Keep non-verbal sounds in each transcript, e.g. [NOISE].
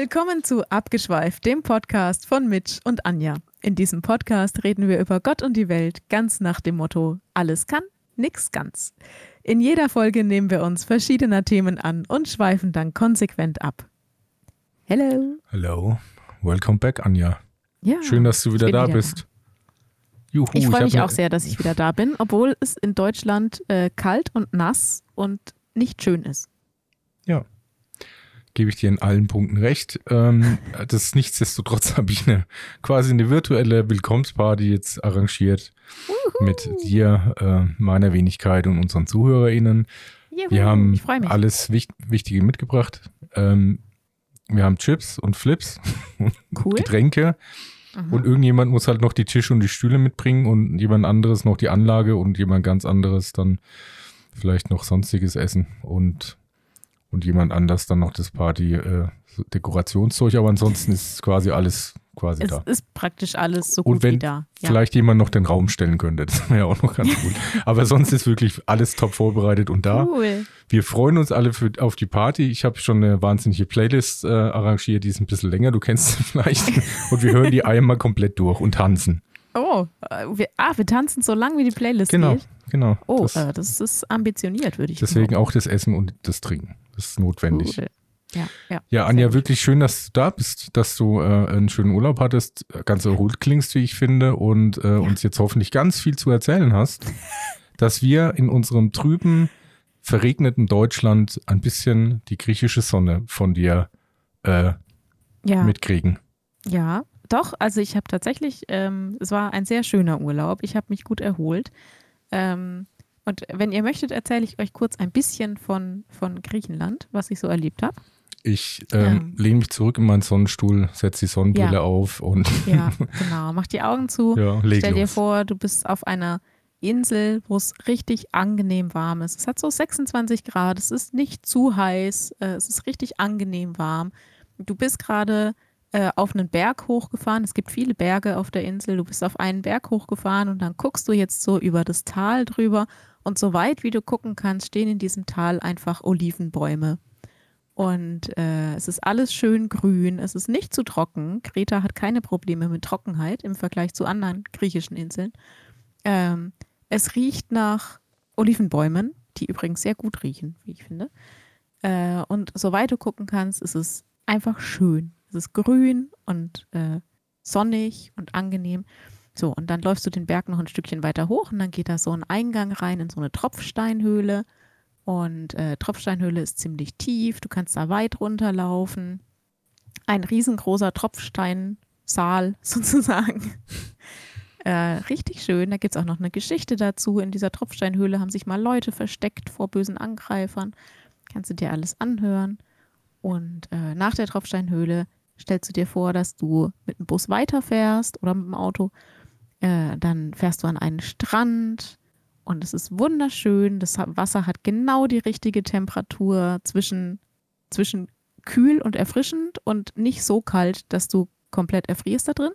Willkommen zu Abgeschweift, dem Podcast von Mitch und Anja. In diesem Podcast reden wir über Gott und die Welt ganz nach dem Motto: alles kann, nix ganz. In jeder Folge nehmen wir uns verschiedener Themen an und schweifen dann konsequent ab. Hello. Hello. Welcome back, Anja. Ja, Schön, dass du wieder da wieder bist. Juhu, Ich freue mich auch sehr, dass ich wieder da bin, obwohl es in Deutschland äh, kalt und nass und nicht schön ist. Ja. Gebe ich dir in allen Punkten recht. Ähm, das nichtsdestotrotz [LAUGHS] habe ich eine quasi eine virtuelle Willkommensparty jetzt arrangiert mit dir, äh, meiner Wenigkeit und unseren ZuhörerInnen. Juhu, Wir haben alles Wicht Wichtige mitgebracht. Ähm, wir haben Chips und Flips, [LAUGHS] Cool. Getränke Mhm. und irgendjemand muss halt noch die Tische und die Stühle mitbringen und jemand anderes noch die Anlage und jemand ganz anderes dann vielleicht noch sonstiges Essen und, und jemand anders dann noch das Party äh, Dekorationszeug, aber ansonsten ist quasi alles quasi es da. ist praktisch alles so Und gut wie wenn da. Ja. vielleicht jemand noch den Raum stellen könnte, [LAUGHS] das wäre ja auch noch ganz gut. Aber sonst ist wirklich alles top vorbereitet und da. Cool. Wir freuen uns alle für, auf die Party. Ich habe schon eine wahnsinnige Playlist äh, arrangiert, die ist ein bisschen länger, du kennst sie [LAUGHS] vielleicht. Und wir hören die einmal komplett durch und tanzen. Oh, äh, wir, ah, wir tanzen so lang, wie die Playlist Genau, geht. genau. Oh, das, äh, das ist ambitioniert, würde ich deswegen behaupten. auch das Essen und das Trinken. Ist notwendig. Cool. Ja, ja. Ja, Anja, wirklich schön, dass du da bist, dass du äh, einen schönen Urlaub hattest, ganz erholt klingst, wie ich finde, und äh, uns jetzt hoffentlich ganz viel zu erzählen hast, [LAUGHS] dass wir in unserem trüben, verregneten Deutschland ein bisschen die griechische Sonne von dir äh, Ja, mitkriegen. ja, doch. Also ich habe tatsächlich, ähm, es war ein sehr schöner Urlaub. Ich habe mich gut erholt. Ähm, und wenn ihr möchtet, erzähle ich euch kurz ein bisschen von, von Griechenland, was ich so erlebt habe. Ich ähm, Ja. lehne mich zurück in meinen Sonnenstuhl, setze die Sonnenbrille Ja. auf und Ja, [LAUGHS] genau. Mach die Augen zu. ja, Stell dir vor, du bist auf einer Insel, wo es richtig angenehm warm ist. Es hat so 26 Grad, es ist nicht zu heiß, äh, es ist richtig angenehm warm. Du bist gerade äh, auf einen Berg hochgefahren. Es gibt viele Berge auf der Insel. Du bist auf einen Berg hochgefahren und dann guckst du jetzt so über das Tal drüber. Und so weit wie du gucken kannst, stehen in diesem Tal einfach Olivenbäume. Und äh, es ist alles schön grün, es ist nicht zu trocken. Kreta hat keine Probleme mit Trockenheit im Vergleich zu anderen griechischen Inseln. Ähm, es riecht nach Olivenbäumen, die übrigens sehr gut riechen, wie ich finde. Äh, und soweit du gucken kannst, ist es einfach schön. Es ist grün und äh, sonnig und angenehm. So, und dann läufst du den Berg noch ein Stückchen weiter hoch und dann geht da so ein Eingang rein in so eine Tropfsteinhöhle. Und äh, Tropfsteinhöhle ist ziemlich tief, du kannst da weit runterlaufen. Ein riesengroßer Tropfsteinsaal [LAUGHS] sozusagen. äh, richtig schön. Da gibt es auch noch eine Geschichte dazu. In dieser Tropfsteinhöhle haben sich mal Leute versteckt vor bösen Angreifern. Kannst du dir alles anhören. Und äh, nach der Tropfsteinhöhle stellst du dir vor, dass du mit dem Bus weiterfährst oder mit dem Auto. Äh, dann fährst du an einen Strand und es ist wunderschön. Das Wasser hat genau die richtige Temperatur zwischen, zwischen kühl und erfrischend und nicht so kalt, dass du komplett erfrierst da drin.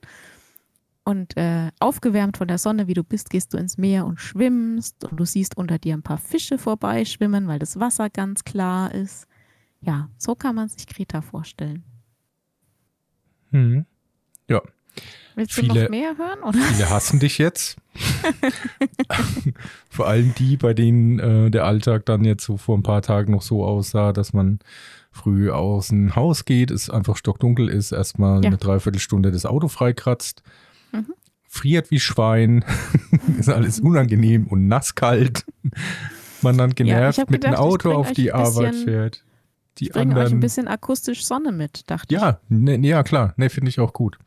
Und äh, aufgewärmt von der Sonne, wie du bist, gehst du ins Meer und schwimmst und du siehst unter dir ein paar Fische vorbeischwimmen, weil das Wasser ganz klar ist. Ja, so kann man sich Kreta vorstellen. Mhm. Ja, Willst du Viele- noch mehr hören? Oder? viele hassen dich jetzt. [LAUGHS] Vor allem die, bei denen äh, der Alltag dann jetzt so vor ein paar Tagen noch so aussah, dass man früh aus dem Haus geht, es einfach stockdunkel ist, erstmal Ja. eine Dreiviertelstunde das Auto freikratzt, Mhm. friert wie Schwein, [LAUGHS] ist alles unangenehm und nasskalt. Man dann Ja, genervt hab mit dem Auto auf die Arbeit fährt. Die Bringen euch ein anderen bisschen akustisch Sonne mit, dachte ich. Ja, ne, ne, ja klar, ne, finde ich auch gut.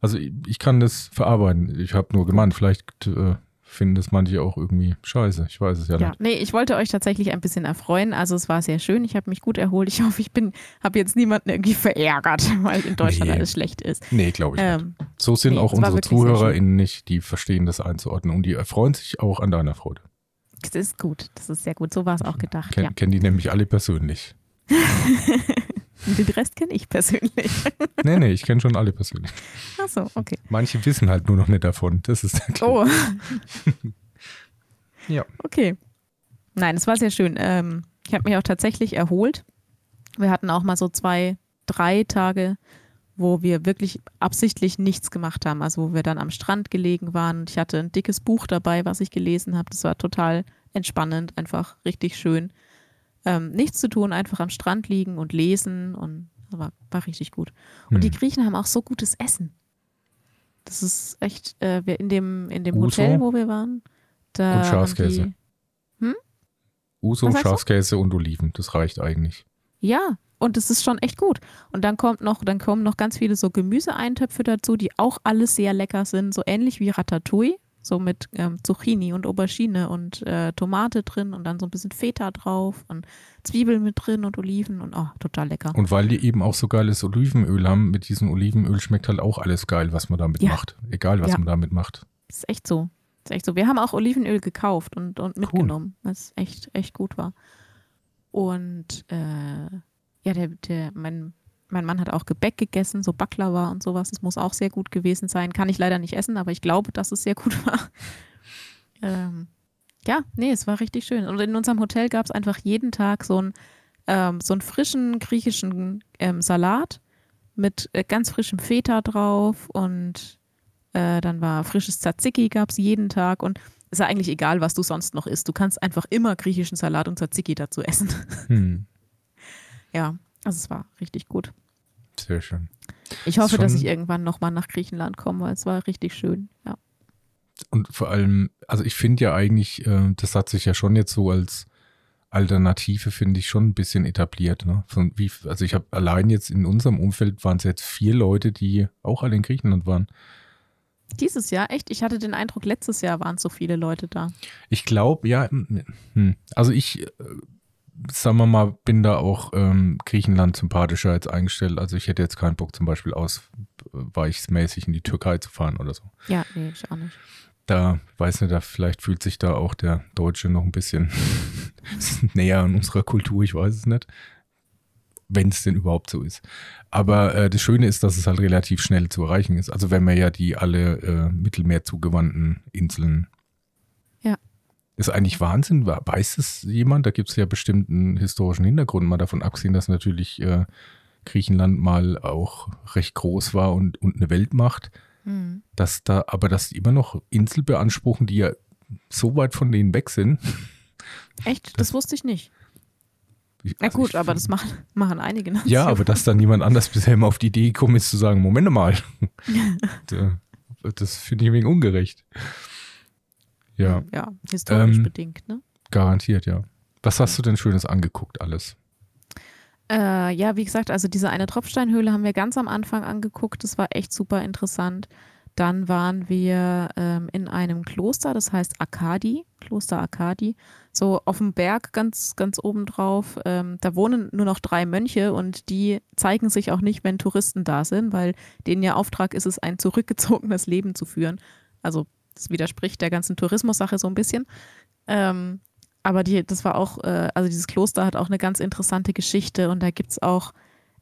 Also ich, ich kann das verarbeiten. Ich habe nur gemeint, vielleicht äh, finden das manche auch irgendwie scheiße. Ich weiß es ja, Ja, nicht. nee, ich wollte euch tatsächlich ein bisschen erfreuen. Also es war sehr schön. Ich habe mich gut erholt. Ich [LAUGHS] hoffe, ich bin, habe jetzt niemanden irgendwie verärgert, [LAUGHS] weil in Deutschland Nee. alles schlecht ist. Nee, glaube ich nicht. Ähm, So sind nee, auch unsere ZuhörerInnen nicht, die verstehen das einzuordnen und die erfreuen sich auch an deiner Freude. das ist gut. Das ist sehr gut. So war es auch gedacht. Ken, Ja. Kennen die nämlich alle persönlich. [LAUGHS] Den Rest kenne ich persönlich. [LAUGHS] Nee, nee, ich kenne schon alle persönlich. Achso, okay. Manche wissen halt nur noch nicht davon. Das ist der Clou. Oh, [LAUGHS] Ja. okay. Nein, es war sehr schön. Ähm, ich habe mich auch tatsächlich erholt. Wir hatten auch mal so zwei drei Tage, wo wir wirklich absichtlich nichts gemacht haben. Also wo wir dann am Strand gelegen waren. Ich hatte ein dickes Buch dabei, was ich gelesen habe. Das war total entspannend, einfach richtig schön. Ähm, nichts zu tun, einfach am Strand liegen und lesen und war, war richtig gut. Und Hm. die Griechen haben auch so gutes Essen. Das ist echt, äh, wir in dem, in dem Uso Hotel, wo wir waren, da Und Schafskäse. die, Uso, sagst du? Schafskäse und Oliven, das reicht eigentlich. Ja, und das ist schon echt gut. Und dann kommt noch, dann kommen noch ganz viele so Gemüseeintöpfe dazu, die auch alles sehr lecker sind, so ähnlich wie Ratatouille, so mit ähm, Zucchini und Aubergine und äh, Tomate drin und dann so ein bisschen Feta drauf und Zwiebeln mit drin und Oliven und oh, total lecker. Und weil die eben auch so geiles Olivenöl haben, mit diesem Olivenöl schmeckt halt auch alles geil, was man damit Ja. macht. Egal, was Ja. man damit macht. Das ist echt so. Das ist echt so. Wir haben auch Olivenöl gekauft und, und mitgenommen, was echt, echt gut war. Und äh, ja, der, der, mein, mein Mann hat auch Gebäck gegessen, so Baklava und sowas. Das muss auch sehr gut gewesen sein. Kann ich leider nicht essen, aber ich glaube, dass es sehr gut [LAUGHS] war. ähm, ja, nee, es war richtig schön. Und in unserem Hotel gab es einfach jeden Tag so einen, ähm, so einen frischen griechischen ähm, Salat mit äh, ganz frischem Feta drauf und äh, dann war frisches Tzatziki gab es jeden Tag und ist ja eigentlich egal, was du sonst noch isst. Du kannst einfach immer griechischen Salat und Tzatziki dazu essen. Hm, ja, also es war richtig gut. sehr schön. Ich hoffe, dass Schon- ich irgendwann nochmal nach Griechenland komme, weil es war richtig schön. Ja. Und vor allem, also ich finde ja eigentlich, äh, das hat sich ja schon jetzt so als Alternative, finde ich, schon ein bisschen etabliert. Ne? Von wie, also ich habe allein jetzt in unserem Umfeld waren es jetzt vier Leute, die auch alle in Griechenland waren. Dieses Jahr, echt, ich hatte den Eindruck, letztes Jahr waren so viele Leute da. Ich glaube, ja, hm, also ich, äh, sagen wir mal, bin da auch ähm, Griechenland sympathischer jetzt eingestellt. Also ich hätte jetzt keinen Bock zum Beispiel ausweichsmäßig in die Türkei zu fahren oder so. Ja, nee, ich auch nicht. Da, weiß nicht, da vielleicht fühlt sich da auch der Deutsche noch ein bisschen [LAUGHS] näher an unserer Kultur, ich weiß es nicht. Wenn es denn überhaupt so ist. Aber äh, das Schöne ist, dass es halt relativ schnell zu erreichen ist. Also wenn man ja die alle äh, Mittelmeer zugewandten Inseln. Ja. Ist eigentlich Wahnsinn. We- Weiß es jemand? Da gibt es ja bestimmt einen historischen Hintergrund, mal davon abgesehen, dass natürlich äh, Griechenland mal auch recht groß war und, und eine Weltmacht Hm. dass da, aber dass die immer noch Insel beanspruchen, die ja so weit von denen weg sind. Echt? Das wusste ich nicht. Ich- Na gut, aber das machen, machen einige Nationen. Ja, aber dass dann niemand anders bisher immer auf die Idee gekommen ist zu sagen, Moment mal. [LAUGHS] Da- das finde ich wenig ungerecht. Ja, Ja, historisch Ähm, bedingt, ne? garantiert, ja. Was hast du denn Schönes angeguckt alles? Äh, ja, wie gesagt, also diese eine Tropfsteinhöhle haben wir ganz am Anfang angeguckt. Das war echt super interessant. Dann waren wir ähm, in einem Kloster, das heißt Akadi, Kloster Akadi, so auf dem Berg ganz, ganz oben drauf. Ähm, da wohnen nur noch drei Mönche und die zeigen sich auch nicht, wenn Touristen da sind, weil denen ihr Auftrag ist es, ein zurückgezogenes Leben zu führen. Also das widerspricht der ganzen Tourismus-Sache so ein bisschen. Ähm, aber die, das war auch, äh, also dieses Kloster hat auch eine ganz interessante Geschichte und da gibt es auch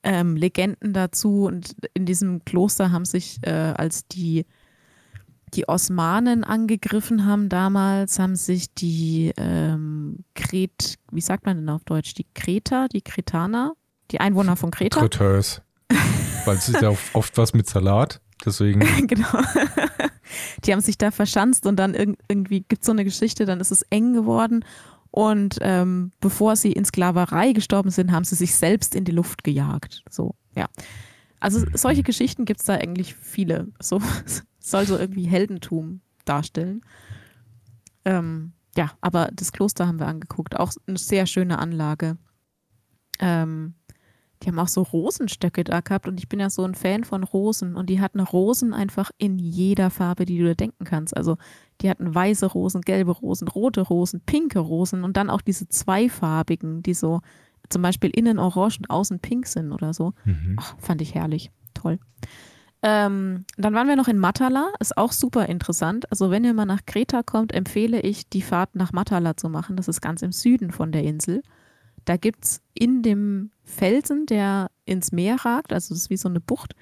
ähm, Legenden dazu. Und in diesem Kloster haben sich, äh, als die, die Osmanen angegriffen haben damals, haben sich die ähm, Kret, wie sagt man denn auf Deutsch, die Kreter, die Kretaner, die Einwohner von Kreta. Triteurs. Weil es ist ja oft- oft was mit Salat. Deswegen, [LAUGHS] genau. Die haben sich da verschanzt und dann irg irgendwie gibt es so eine Geschichte, dann ist es eng geworden. Und ähm, bevor sie in Sklaverei gestorben sind, haben sie sich selbst in die Luft gejagt. So, ja. Also solche Geschichten gibt es da eigentlich viele. So [LAUGHS] soll so irgendwie Heldentum darstellen. Ähm, ja, aber das Kloster haben wir angeguckt. Auch eine sehr schöne Anlage. Ähm, die haben auch so Rosenstöcke da gehabt und ich bin ja so ein Fan von Rosen und die hatten Rosen einfach in jeder Farbe, die du dir denken kannst. Also die hatten weiße Rosen, gelbe Rosen, rote Rosen, pinke Rosen und dann auch diese zweifarbigen, die so zum Beispiel innen orange und außen pink sind oder so. mhm. Ach, fand ich herrlich. Toll. Ähm, dann waren wir noch in Matala, ist auch super interessant. Also wenn ihr mal nach Kreta kommt, empfehle ich, die Fahrt nach Matala zu machen. Das ist ganz im Süden von der Insel. Da gibt es in dem Felsen, der ins Meer ragt, also das ist wie so eine Bucht,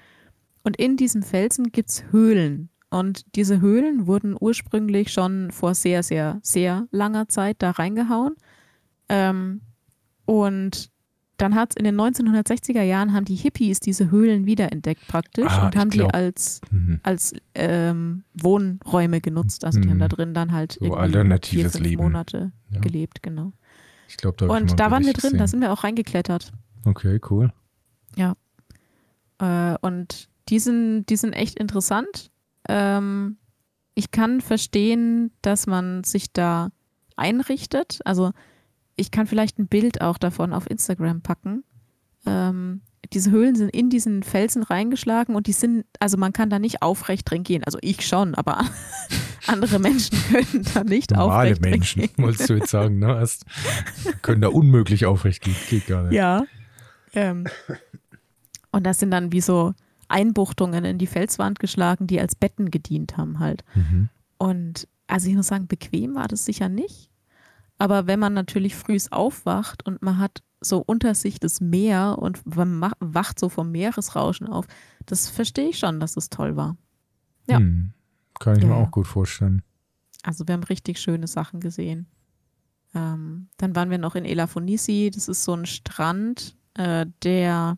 und in diesem Felsen gibt es Höhlen. Und diese Höhlen wurden ursprünglich schon vor sehr, sehr, sehr langer Zeit da reingehauen. Ähm, und dann hat es in den 1960er Jahren haben die Hippies diese Höhlen wiederentdeckt praktisch Ah, und haben glaub- die als, Mhm. als ähm, Wohnräume genutzt. Also die Mhm. haben da drin dann halt So alternatives vier, fünf Leben. Monate Ja. gelebt, genau. Ich glaube, da Und da waren wir drin, da gesehen. sind wir auch reingeklettert. Okay, cool. Äh, und die sind, die sind echt interessant. Ähm, ich kann verstehen, dass man sich da einrichtet. Also ich kann vielleicht ein Bild auch davon auf Instagram packen. Ähm, diese Höhlen sind in diesen Felsen reingeschlagen und die sind, also man kann da nicht aufrecht drin gehen. Also ich schon, aber [LAUGHS] andere Menschen [LAUGHS] können da nicht Normale aufrecht drin Menschen, gehen. wolltest du jetzt sagen, ne? Erst können da unmöglich aufrecht gehen. Geht gar nicht. Ja. Ähm, und das sind dann wie so Einbuchtungen in die Felswand geschlagen, die als Betten gedient haben halt. Mhm. Und also ich muss sagen, bequem war das sicher nicht. Aber wenn man natürlich frühs aufwacht und man hat so unter sich das Meer und man ma- wacht so vom Meeresrauschen auf, das verstehe ich schon, dass es toll war. Ja. Hm. Kann ich Ja, mir auch gut vorstellen. Also wir haben richtig schöne Sachen gesehen. Ähm, dann waren wir noch in Elafonisi. Das ist so ein Strand, äh, der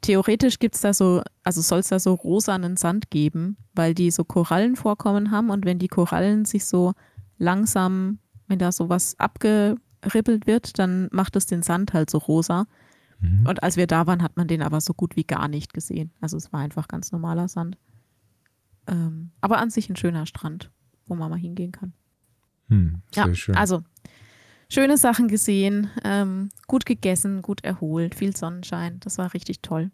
theoretisch gibt es da so, also soll es da so rosanen Sand geben, weil die so Korallenvorkommen haben und wenn die Korallen sich so langsam, wenn da so was abgeribbelt wird, dann macht es den Sand halt so rosa. Mhm. Und als wir da waren, hat man den aber so gut wie gar nicht gesehen. Also es war einfach ganz normaler Sand. Ähm, aber an sich ein schöner Strand, wo man mal hingehen kann. Hm, sehr Ja, schön. also schöne Sachen gesehen, ähm, gut gegessen, gut erholt, viel Sonnenschein. Das war richtig toll.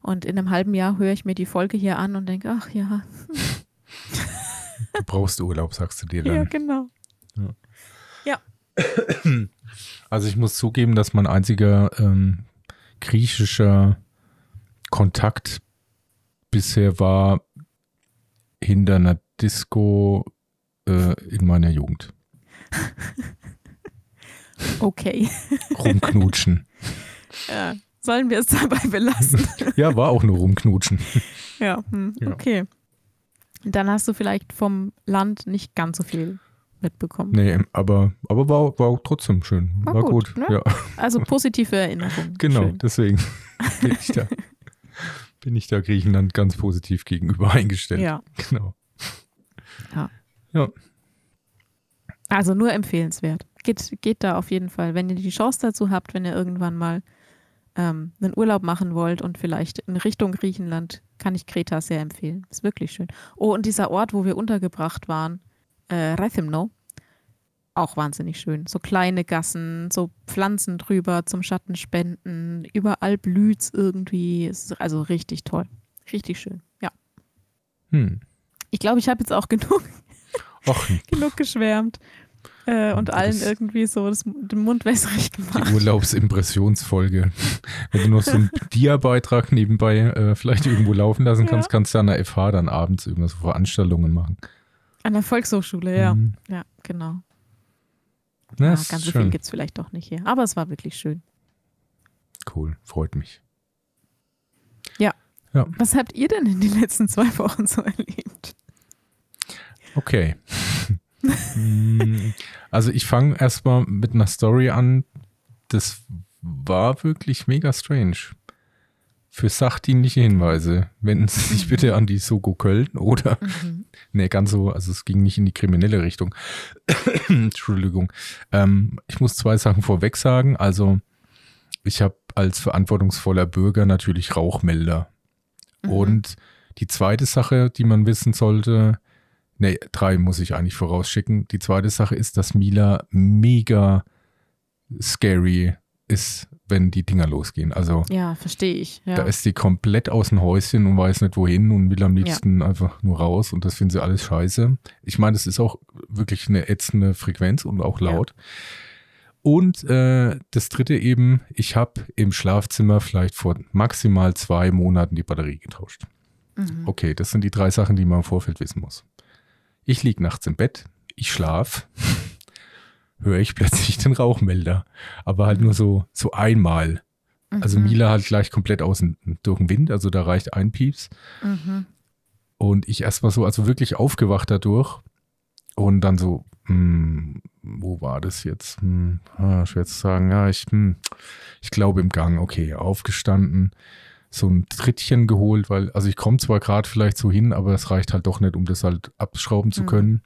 Und in einem halben Jahr höre ich mir die Folge hier an und denke, ach ja, du brauchst Urlaub, sagst du dir ja, dann. genau. Also ich muss zugeben, dass mein einziger ähm, griechischer Kontakt bisher war hinter einer Disco äh, in meiner Jugend. [LAUGHS] Okay. [LAUGHS] Rumknutschen. Ja. Sollen wir es dabei belassen? [LAUGHS] ja, war auch nur rumknutschen. ja, hm, Ja. okay. Dann hast du vielleicht vom Land nicht ganz so viel mitbekommen. Nee, aber, aber war, war auch trotzdem schön. War War, gut, gut. ne? Ja, Also positive Erinnerungen. genau. Schön. Deswegen [LAUGHS] bin ich, da, bin ich da Griechenland ganz positiv gegenüber eingestellt. Ja, Genau. also nur empfehlenswert. Geht, geht da auf jeden Fall, wenn ihr die Chance dazu habt, wenn ihr irgendwann mal ähm, einen Urlaub machen wollt und vielleicht in Richtung Griechenland, kann ich Kreta sehr empfehlen. Ist wirklich schön. Oh, und dieser Ort, wo wir untergebracht waren, äh, Rethymno, auch wahnsinnig schön. So kleine Gassen, so Pflanzen drüber zum Schatten spenden, überall blüht's irgendwie. Es ist also richtig toll. Richtig schön. Ja. Hm. Ich glaube, ich habe jetzt auch genug [LAUGHS] genug geschwärmt äh, und Das- allen irgendwie so das, den Mund [LAUGHS] wässrig gemacht. die Urlaubsimpressionsfolge. [LAUGHS] Wenn du noch so einen [LAUGHS] Dia-Beitrag nebenbei äh, vielleicht irgendwo laufen lassen kannst, Ja. kannst du an der FH dann abends irgendwas so Veranstaltungen machen. An der Volkshochschule, ja. Mhm. Ja, genau. Ja, Ja, ganz so viel schön. gibt es vielleicht doch nicht hier. Aber es war wirklich schön. Cool, freut mich. Was habt ihr denn in den letzten zwei Wochen so erlebt? Okay. Hm, also ich fange erstmal mit einer Story an. Das war wirklich mega strange. Für sachdienliche Hinweise wenden Sie sich bitte an die Soko Köln oder, Mhm. [LAUGHS] nee, ganz so, also es ging nicht in die kriminelle Richtung. [COUGHS] Entschuldigung. Ähm, ich muss zwei Sachen vorweg sagen. Also ich habe als verantwortungsvoller Bürger natürlich Rauchmelder. Mhm. Und die zweite Sache, die man wissen sollte, nee, drei muss ich eigentlich vorausschicken. Die zweite Sache ist, dass Mila mega scary ist, wenn die Dinger losgehen. Also Ja, verstehe ich. Ja. da ist sie komplett aus dem Häuschen und weiß nicht wohin und will am liebsten einfach nur raus und das finden sie alles scheiße. Ich meine, es ist auch wirklich eine ätzende Frequenz und auch Ja. laut. Und äh, das dritte eben, ich habe im Schlafzimmer vielleicht vor maximal zwei Monaten die Batterie getauscht. mhm. Okay, das sind die drei Sachen, die man im Vorfeld wissen muss. Ich liege nachts im Bett, ich schlaf, [LAUGHS] höre ich plötzlich den Rauchmelder, aber halt nur so, so einmal. Also Mhm. Mila halt gleich komplett außen durch den Wind, also da reicht ein Pieps. Mhm. Und ich erstmal so, also wirklich aufgewacht dadurch und dann so, hm, wo war das jetzt? Hm, ah, schwer zu sagen. Ja, ich, hm, ich glaube im Gang. Okay, aufgestanden, so ein Trittchen geholt, weil, also ich komme zwar gerade vielleicht so hin, aber es reicht halt doch nicht, um das halt abschrauben zu Mhm. können.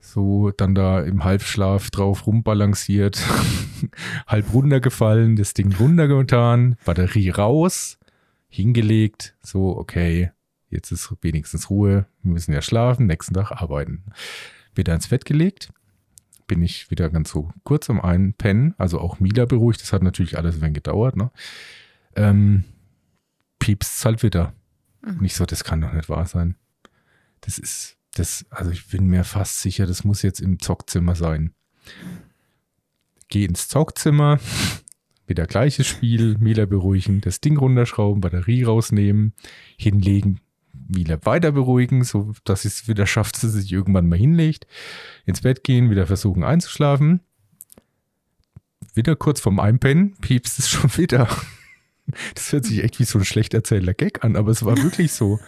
So dann da im Halbschlaf drauf rumbalanciert, [LAUGHS] halb runtergefallen, das Ding runtergetan, Batterie raus, hingelegt, so, okay, jetzt ist wenigstens Ruhe, wir müssen ja schlafen, nächsten Tag arbeiten. Wieder ins Bett gelegt, bin ich wieder ganz so kurz am Einpennen, also auch Mila beruhigt, das hat natürlich alles ein wenig gedauert, ne? Ähm, piepst halt wieder. Mhm. Und ich so, das kann doch nicht wahr sein. Das ist, das, also ich bin mir fast sicher, das muss jetzt im Zockzimmer sein. Geh ins Zockzimmer, [LAUGHS] wieder gleiches Spiel, Mila beruhigen, das Ding runterschrauben, Batterie rausnehmen, hinlegen, Mila weiter beruhigen, so dass es wieder schafft, dass sie sich irgendwann mal hinlegt, ins Bett gehen, wieder versuchen einzuschlafen. Wieder kurz vorm Einpennen, piepst es [LAUGHS] schon wieder. Das hört sich echt wie so ein schlecht erzählter Gag an, aber es war wirklich so.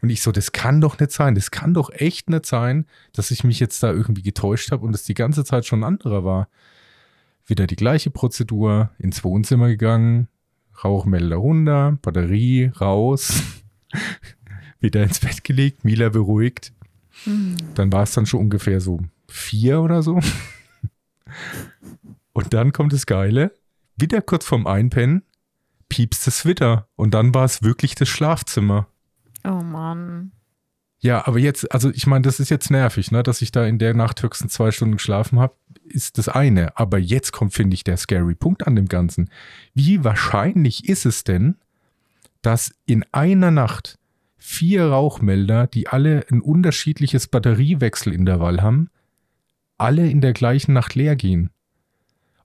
Und ich so, das kann doch nicht sein, das kann doch echt nicht sein, dass ich mich jetzt da irgendwie getäuscht habe und es die ganze Zeit schon ein anderer war. Wieder die gleiche Prozedur, ins Wohnzimmer gegangen, Rauchmelder runter, Batterie raus, [LAUGHS] wieder ins Bett gelegt, Mila beruhigt. Hm. Dann war es dann schon ungefähr so vier oder so. [LAUGHS] Und dann kommt das Geile, wieder kurz vorm Einpennen, piepst es wieder. Und dann war es wirklich das Schlafzimmer. Oh Mann. Ja, aber jetzt, also ich meine, das ist jetzt nervig, ne, dass ich da in der Nacht höchstens zwei Stunden geschlafen habe, ist das eine. Aber jetzt kommt, finde ich, der scary Punkt an dem Ganzen. Wie wahrscheinlich ist es denn, dass in einer Nacht vier Rauchmelder, die alle ein unterschiedliches Batteriewechselintervall haben, alle in der gleichen Nacht leer gehen?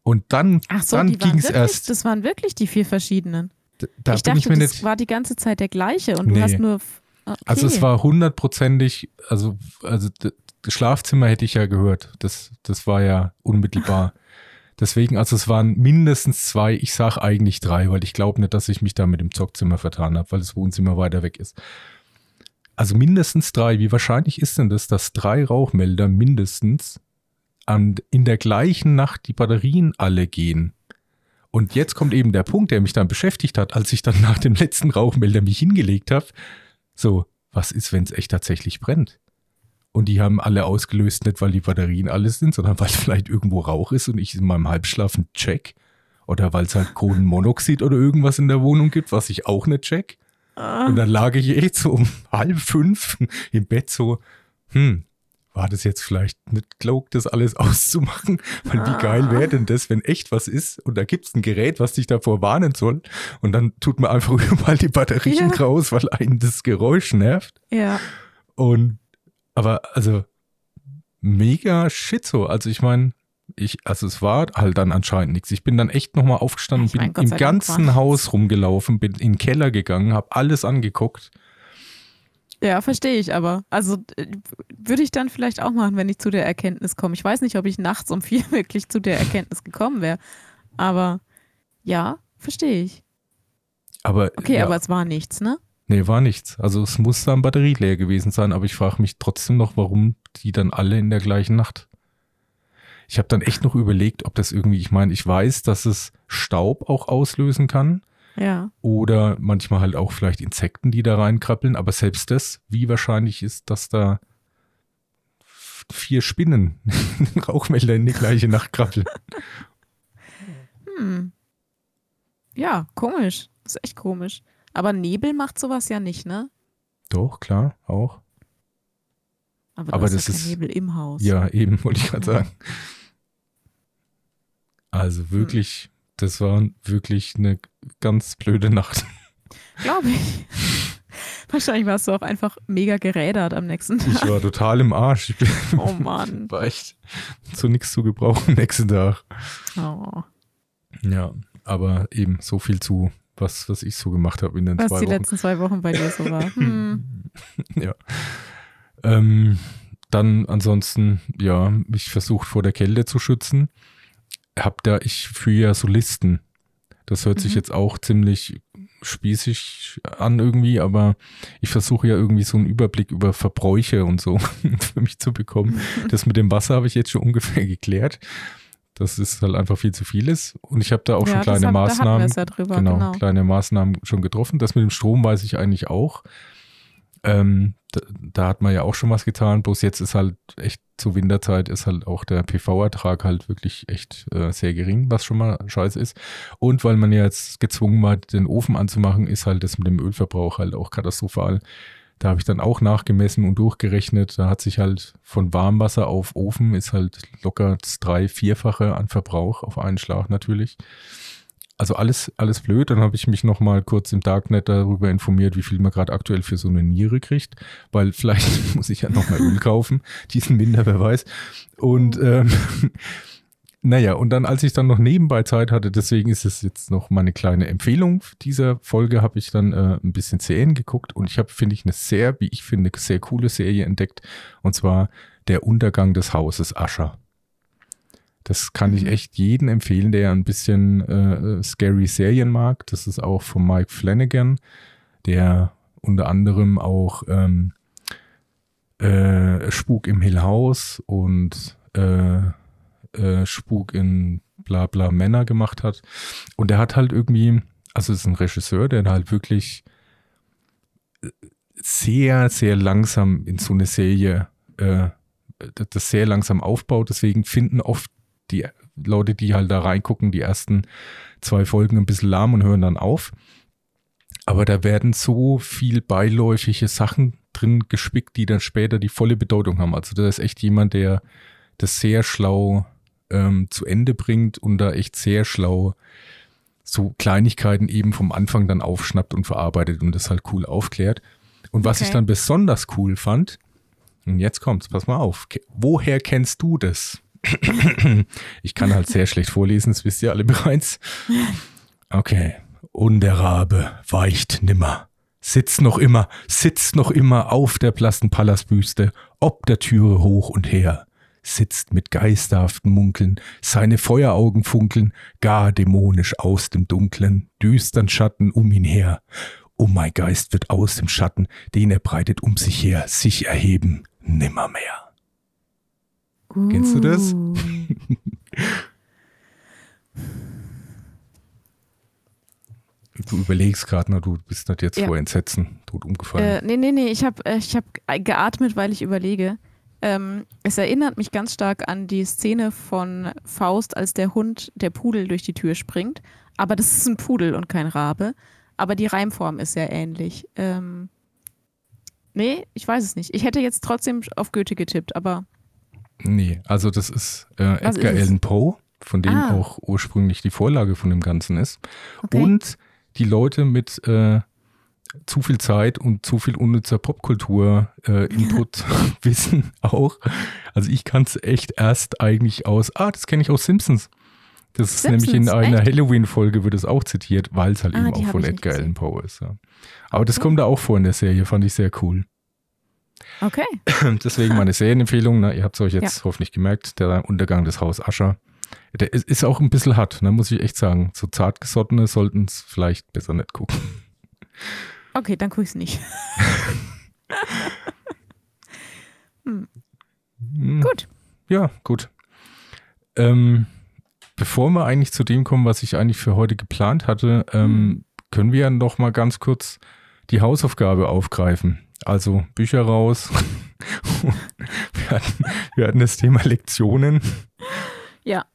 Und dann, so, dann ging es erst. das waren wirklich die vier verschiedenen. Da ich dachte, ich das nicht. war die ganze Zeit der gleiche und Nee. du hast nur. Okay. Also es war hundertprozentig, also, also das Schlafzimmer hätte ich ja gehört. Das, das war ja unmittelbar. [LAUGHS] Deswegen, also es waren mindestens zwei, ich sag eigentlich drei, weil ich glaube nicht, dass ich mich da mit dem Zockzimmer vertan habe, weil das Wohnzimmer weiter weg ist. Also mindestens drei. Wie wahrscheinlich ist denn das, dass drei Rauchmelder mindestens an, in der gleichen Nacht die Batterien alle gehen? Und jetzt kommt eben der Punkt, der mich dann beschäftigt hat, als ich dann nach dem letzten Rauchmelder mich hingelegt habe. So, was ist, wenn es echt tatsächlich brennt? Und die haben alle ausgelöst, nicht weil die Batterien alles sind, sondern weil vielleicht irgendwo Rauch ist und ich in meinem Halbschlaf einen check. Oder weil es halt Kohlenmonoxid oder irgendwas in der Wohnung gibt, was ich auch nicht check. Ah, Und dann lag ich echt so um halb fünf im Bett so, hm, war das jetzt vielleicht nicht klug, das alles [LAUGHS] auszumachen? Weil wie geil wäre denn das, wenn echt was ist und da gibt's ein Gerät, was dich davor warnen soll und dann tut man einfach [LAUGHS] überall die Batterien Ja. raus, weil einen das Geräusch nervt. ja. Und aber also mega shit so. Also ich meine, ich, also es war halt dann anscheinend nichts. Ich bin dann echt nochmal aufgestanden, Ich mein, bin im ganzen Haus rumgelaufen, bin in den Keller gegangen, habe alles angeguckt. Ja, verstehe ich aber. Also äh, würde ich dann vielleicht auch machen, wenn ich zu der Erkenntnis komme. Ich weiß nicht, ob ich nachts um vier [LAUGHS] wirklich zu der Erkenntnis gekommen wäre. Aber ja, verstehe ich. Aber Okay, ja, aber es war nichts, ne? nee, war nichts. Also es muss dann Batterie leer gewesen sein, aber ich frage mich trotzdem noch, warum die dann alle in der gleichen Nacht. Ich habe dann echt noch überlegt, ob das irgendwie, ich meine, ich weiß, dass es Staub auch auslösen kann. Ja. Oder manchmal halt auch vielleicht Insekten, die da reinkrabbeln. Aber selbst das, wie wahrscheinlich ist, dass da vier Spinnen Rauchmelder in die gleiche Nacht krabbeln? Hm. Ja, komisch. Das ist echt komisch. Aber Nebel macht sowas ja nicht, ne? Doch, klar, auch. Aber, da Aber ist das ja ist- Nebel im Haus. Ja, eben, wollte ich gerade sagen. Also wirklich, das war wirklich eine ganz blöde Nacht. Glaube ich. [LAUGHS] Wahrscheinlich warst du auch einfach mega gerädert am nächsten Ich Tag. war total im Arsch. Ich bin, Oh Mann. [LAUGHS] war echt zu nichts zu gebrauchen am nächsten Tag. Oh. Ja, aber eben so viel zu, was, was ich so gemacht habe in den Was zwei die Wochen. letzten zwei Wochen bei dir so war. [LAUGHS] Hm. Ja. Ähm, dann ansonsten, ja, mich versucht vor der Kälte zu schützen. Hab da, ich führe ja so Listen. Das hört sich Mhm. jetzt auch ziemlich spießig an irgendwie, aber ich versuche ja irgendwie so einen Überblick über Verbräuche und so [LAUGHS] für mich zu bekommen. Das mit dem Wasser habe ich jetzt schon [LAUGHS] ungefähr geklärt. Das ist halt einfach viel zu vieles. Und ich habe da auch ja, schon kleine hat, Maßnahmen, ja drüber, genau, genau, kleine Maßnahmen schon getroffen. Das mit dem Strom weiß ich eigentlich auch. Ähm, da, da, hat man ja auch schon was getan, bloß jetzt ist halt echt zur Winterzeit ist halt auch der PV-Ertrag halt wirklich echt äh, sehr gering, was schon mal scheiße ist. Und weil man ja jetzt gezwungen war, den Ofen anzumachen, ist halt das mit dem Ölverbrauch halt auch katastrophal. Da habe ich dann auch nachgemessen und durchgerechnet. Da hat sich halt von Warmwasser auf Ofen ist halt locker das drei-, vierfache an Verbrauch auf einen Schlag natürlich also alles, alles blöd. Dann habe ich mich nochmal kurz im Darknet darüber informiert, wie viel man gerade aktuell für so eine Niere kriegt, weil vielleicht [LAUGHS] muss ich ja nochmal Öl kaufen, diesen weiß. Und ähm, [LAUGHS] naja, und dann, als ich dann noch nebenbei Zeit hatte, deswegen ist es jetzt noch meine kleine Empfehlung dieser Folge, habe ich dann äh, ein bisschen CN geguckt und ich habe, finde ich, eine sehr, wie ich finde, sehr coole Serie entdeckt. Und zwar Der Untergang des Hauses Ascher. Das kann ich mhm. echt jedem empfehlen, der ein bisschen äh, scary Serien mag. Das ist auch von Mike Flanagan, der unter anderem auch ähm, äh, Spuk im Hill House und äh, äh, Spuk in bla bla Männer gemacht hat. Und der hat halt irgendwie, also ist ein Regisseur, der halt wirklich sehr, sehr langsam in so eine Serie äh, das sehr langsam aufbaut. Deswegen finden oft die Leute, die halt da reingucken, die ersten zwei Folgen ein bisschen lahm und hören dann auf. Aber da werden so viel beiläufige Sachen drin gespickt, die dann später die volle Bedeutung haben. Also da ist echt jemand, der das sehr schlau ähm, zu Ende bringt und da echt sehr schlau so Kleinigkeiten eben vom Anfang dann aufschnappt und verarbeitet und das halt cool aufklärt. Und was okay. ich dann besonders cool fand, und jetzt kommt's, pass mal auf, woher kennst du das? [CLEARS THROAT] ich kann halt sehr schlecht vorlesen, das wisst ihr alle bereits. Okay. Und der Rabe weicht nimmer, sitzt noch immer, sitzt noch immer auf der blassen Pallasbüste, ob der Türe hoch und her, sitzt mit geisterhaften Munkeln, seine Feueraugen funkeln, gar dämonisch aus dem dunklen, düstern Schatten um ihn her. Oh mein Geist wird aus dem Schatten, den er breitet um sich her, sich erheben, nimmermehr. Uh. Kennst du das? [LAUGHS] Du überlegst gerade, na, du bist nicht jetzt ja. vor Entsetzen tot umgefallen. Äh, nee, nee, nee, ich habe äh, ich hab geatmet, weil ich überlege. Ähm, es erinnert mich ganz stark an die Szene von Faust, als der Hund, der Pudel durch die Tür springt. Aber das ist ein Pudel und kein Rabe. Aber die Reimform ist sehr ähnlich. Ähm, nee, ich weiß es nicht. Ich hätte jetzt trotzdem auf Goethe getippt, aber Nee, also das ist äh, Edgar ist Allan Poe, von dem ah. auch ursprünglich die Vorlage von dem Ganzen ist. Okay. Und die Leute mit äh, zu viel Zeit und zu viel unnützer Popkultur-Input äh, [LAUGHS] [LAUGHS] wissen auch. Also ich kann es echt erst eigentlich aus, ah, das kenne ich aus Simpsons. Das ist Simpsons, nämlich in einer Halloween-Folge wird es auch zitiert, weil es halt ah, eben auch von Edgar Allan Poe ist. Ja. Aber okay. das kommt da auch vor in der Serie, fand ich sehr cool. Okay. [LAUGHS] Deswegen meine Serienempfehlung. Na, ihr habt es euch jetzt ja. hoffentlich gemerkt. Der Untergang des Haus Ascher. Der ist, ist auch ein bisschen hart, ne, muss ich echt sagen. So zartgesottene sollten es vielleicht besser nicht gucken. Okay, dann gucke ich es nicht. [LAUGHS] hm. Hm. Gut. Ja, gut. Ähm, bevor wir eigentlich zu dem kommen, was ich eigentlich für heute geplant hatte, ähm, hm. können wir ja noch mal ganz kurz die Hausaufgabe aufgreifen. Also Bücher raus. [LAUGHS] wir, hatten, wir hatten das Thema Lektionen. Ja.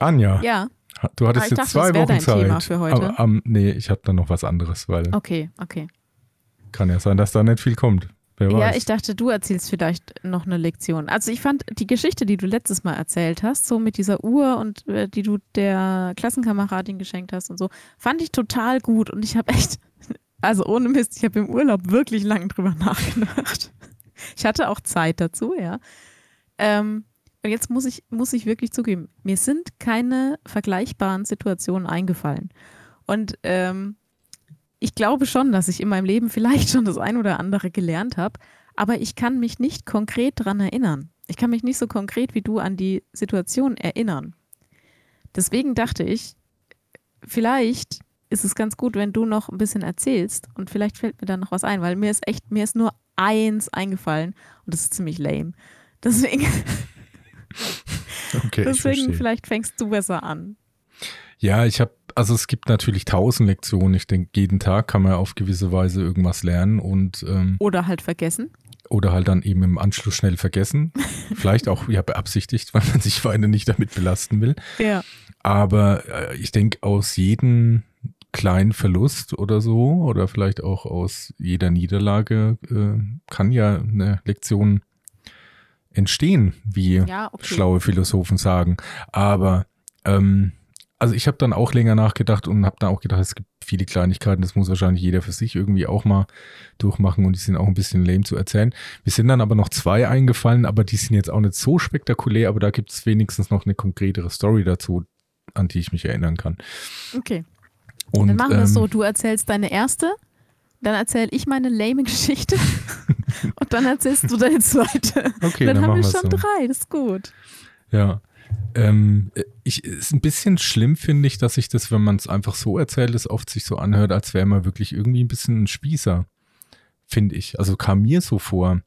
Anja. Ja. Du hattest jetzt dachte, zwei Wochen Zeit. Thema für heute. Aber, um, nee, ich habe da noch was anderes, weil. Okay, okay. Kann ja sein, dass da nicht viel kommt. Wer ja, weiß. ich dachte, du erzählst vielleicht noch eine Lektion. Also ich fand die Geschichte, die du letztes Mal erzählt hast, so mit dieser Uhr und äh, die du der Klassenkameradin geschenkt hast und so, fand ich total gut und ich habe echt also ohne Mist, ich habe im Urlaub wirklich lange drüber [LAUGHS] nachgedacht. Ich hatte auch Zeit dazu, ja. Ähm, und jetzt muss ich, muss ich wirklich zugeben, mir sind keine vergleichbaren Situationen eingefallen. Und ähm, ich glaube schon, dass ich in meinem Leben vielleicht schon das ein oder andere gelernt habe, aber ich kann mich nicht konkret daran erinnern. Ich kann mich nicht so konkret wie du an die Situation erinnern. Deswegen dachte ich, vielleicht ist es ganz gut, wenn du noch ein bisschen erzählst und vielleicht fällt mir dann noch was ein, weil mir ist echt, mir ist nur eins eingefallen und das ist ziemlich lame. [LAUGHS] Deswegen, Okay, deswegen vielleicht fängst du besser an. Ja, ich habe, also es gibt natürlich tausend Lektionen. Ich denke, jeden Tag kann man auf gewisse Weise irgendwas lernen und ähm, Oder halt vergessen. oder halt dann eben im Anschluss schnell vergessen. [LAUGHS] Vielleicht auch ja beabsichtigt, weil man sich weiter nicht damit belasten will. Ja. Aber äh, ich denke, aus jedem kleinen Verlust oder so, oder vielleicht auch aus jeder Niederlage, äh, kann ja eine Lektion entstehen, wie Ja, okay. schlaue Philosophen sagen. Aber ähm, also ich habe dann auch länger nachgedacht und habe dann auch gedacht, es gibt viele Kleinigkeiten, das muss wahrscheinlich jeder für sich irgendwie auch mal durchmachen und die sind auch ein bisschen lame zu erzählen. Wir sind dann aber noch zwei eingefallen, aber die sind jetzt auch nicht so spektakulär, aber da gibt es wenigstens noch eine konkretere Story dazu, an die ich mich erinnern kann. Okay. Und, dann machen wir es ähm, so, du erzählst deine erste, dann erzähle ich meine lame Geschichte [LAUGHS] und dann erzählst du deine zweite. Okay, dann, dann, haben wir schon so. drei, das ist gut. Ja. Ähm, ich, ist ein bisschen schlimm, finde ich, dass sich das, wenn man es einfach so erzählt, es oft sich so anhört, als wäre man wirklich irgendwie ein bisschen ein Spießer, finde ich. Also kam mir so vor.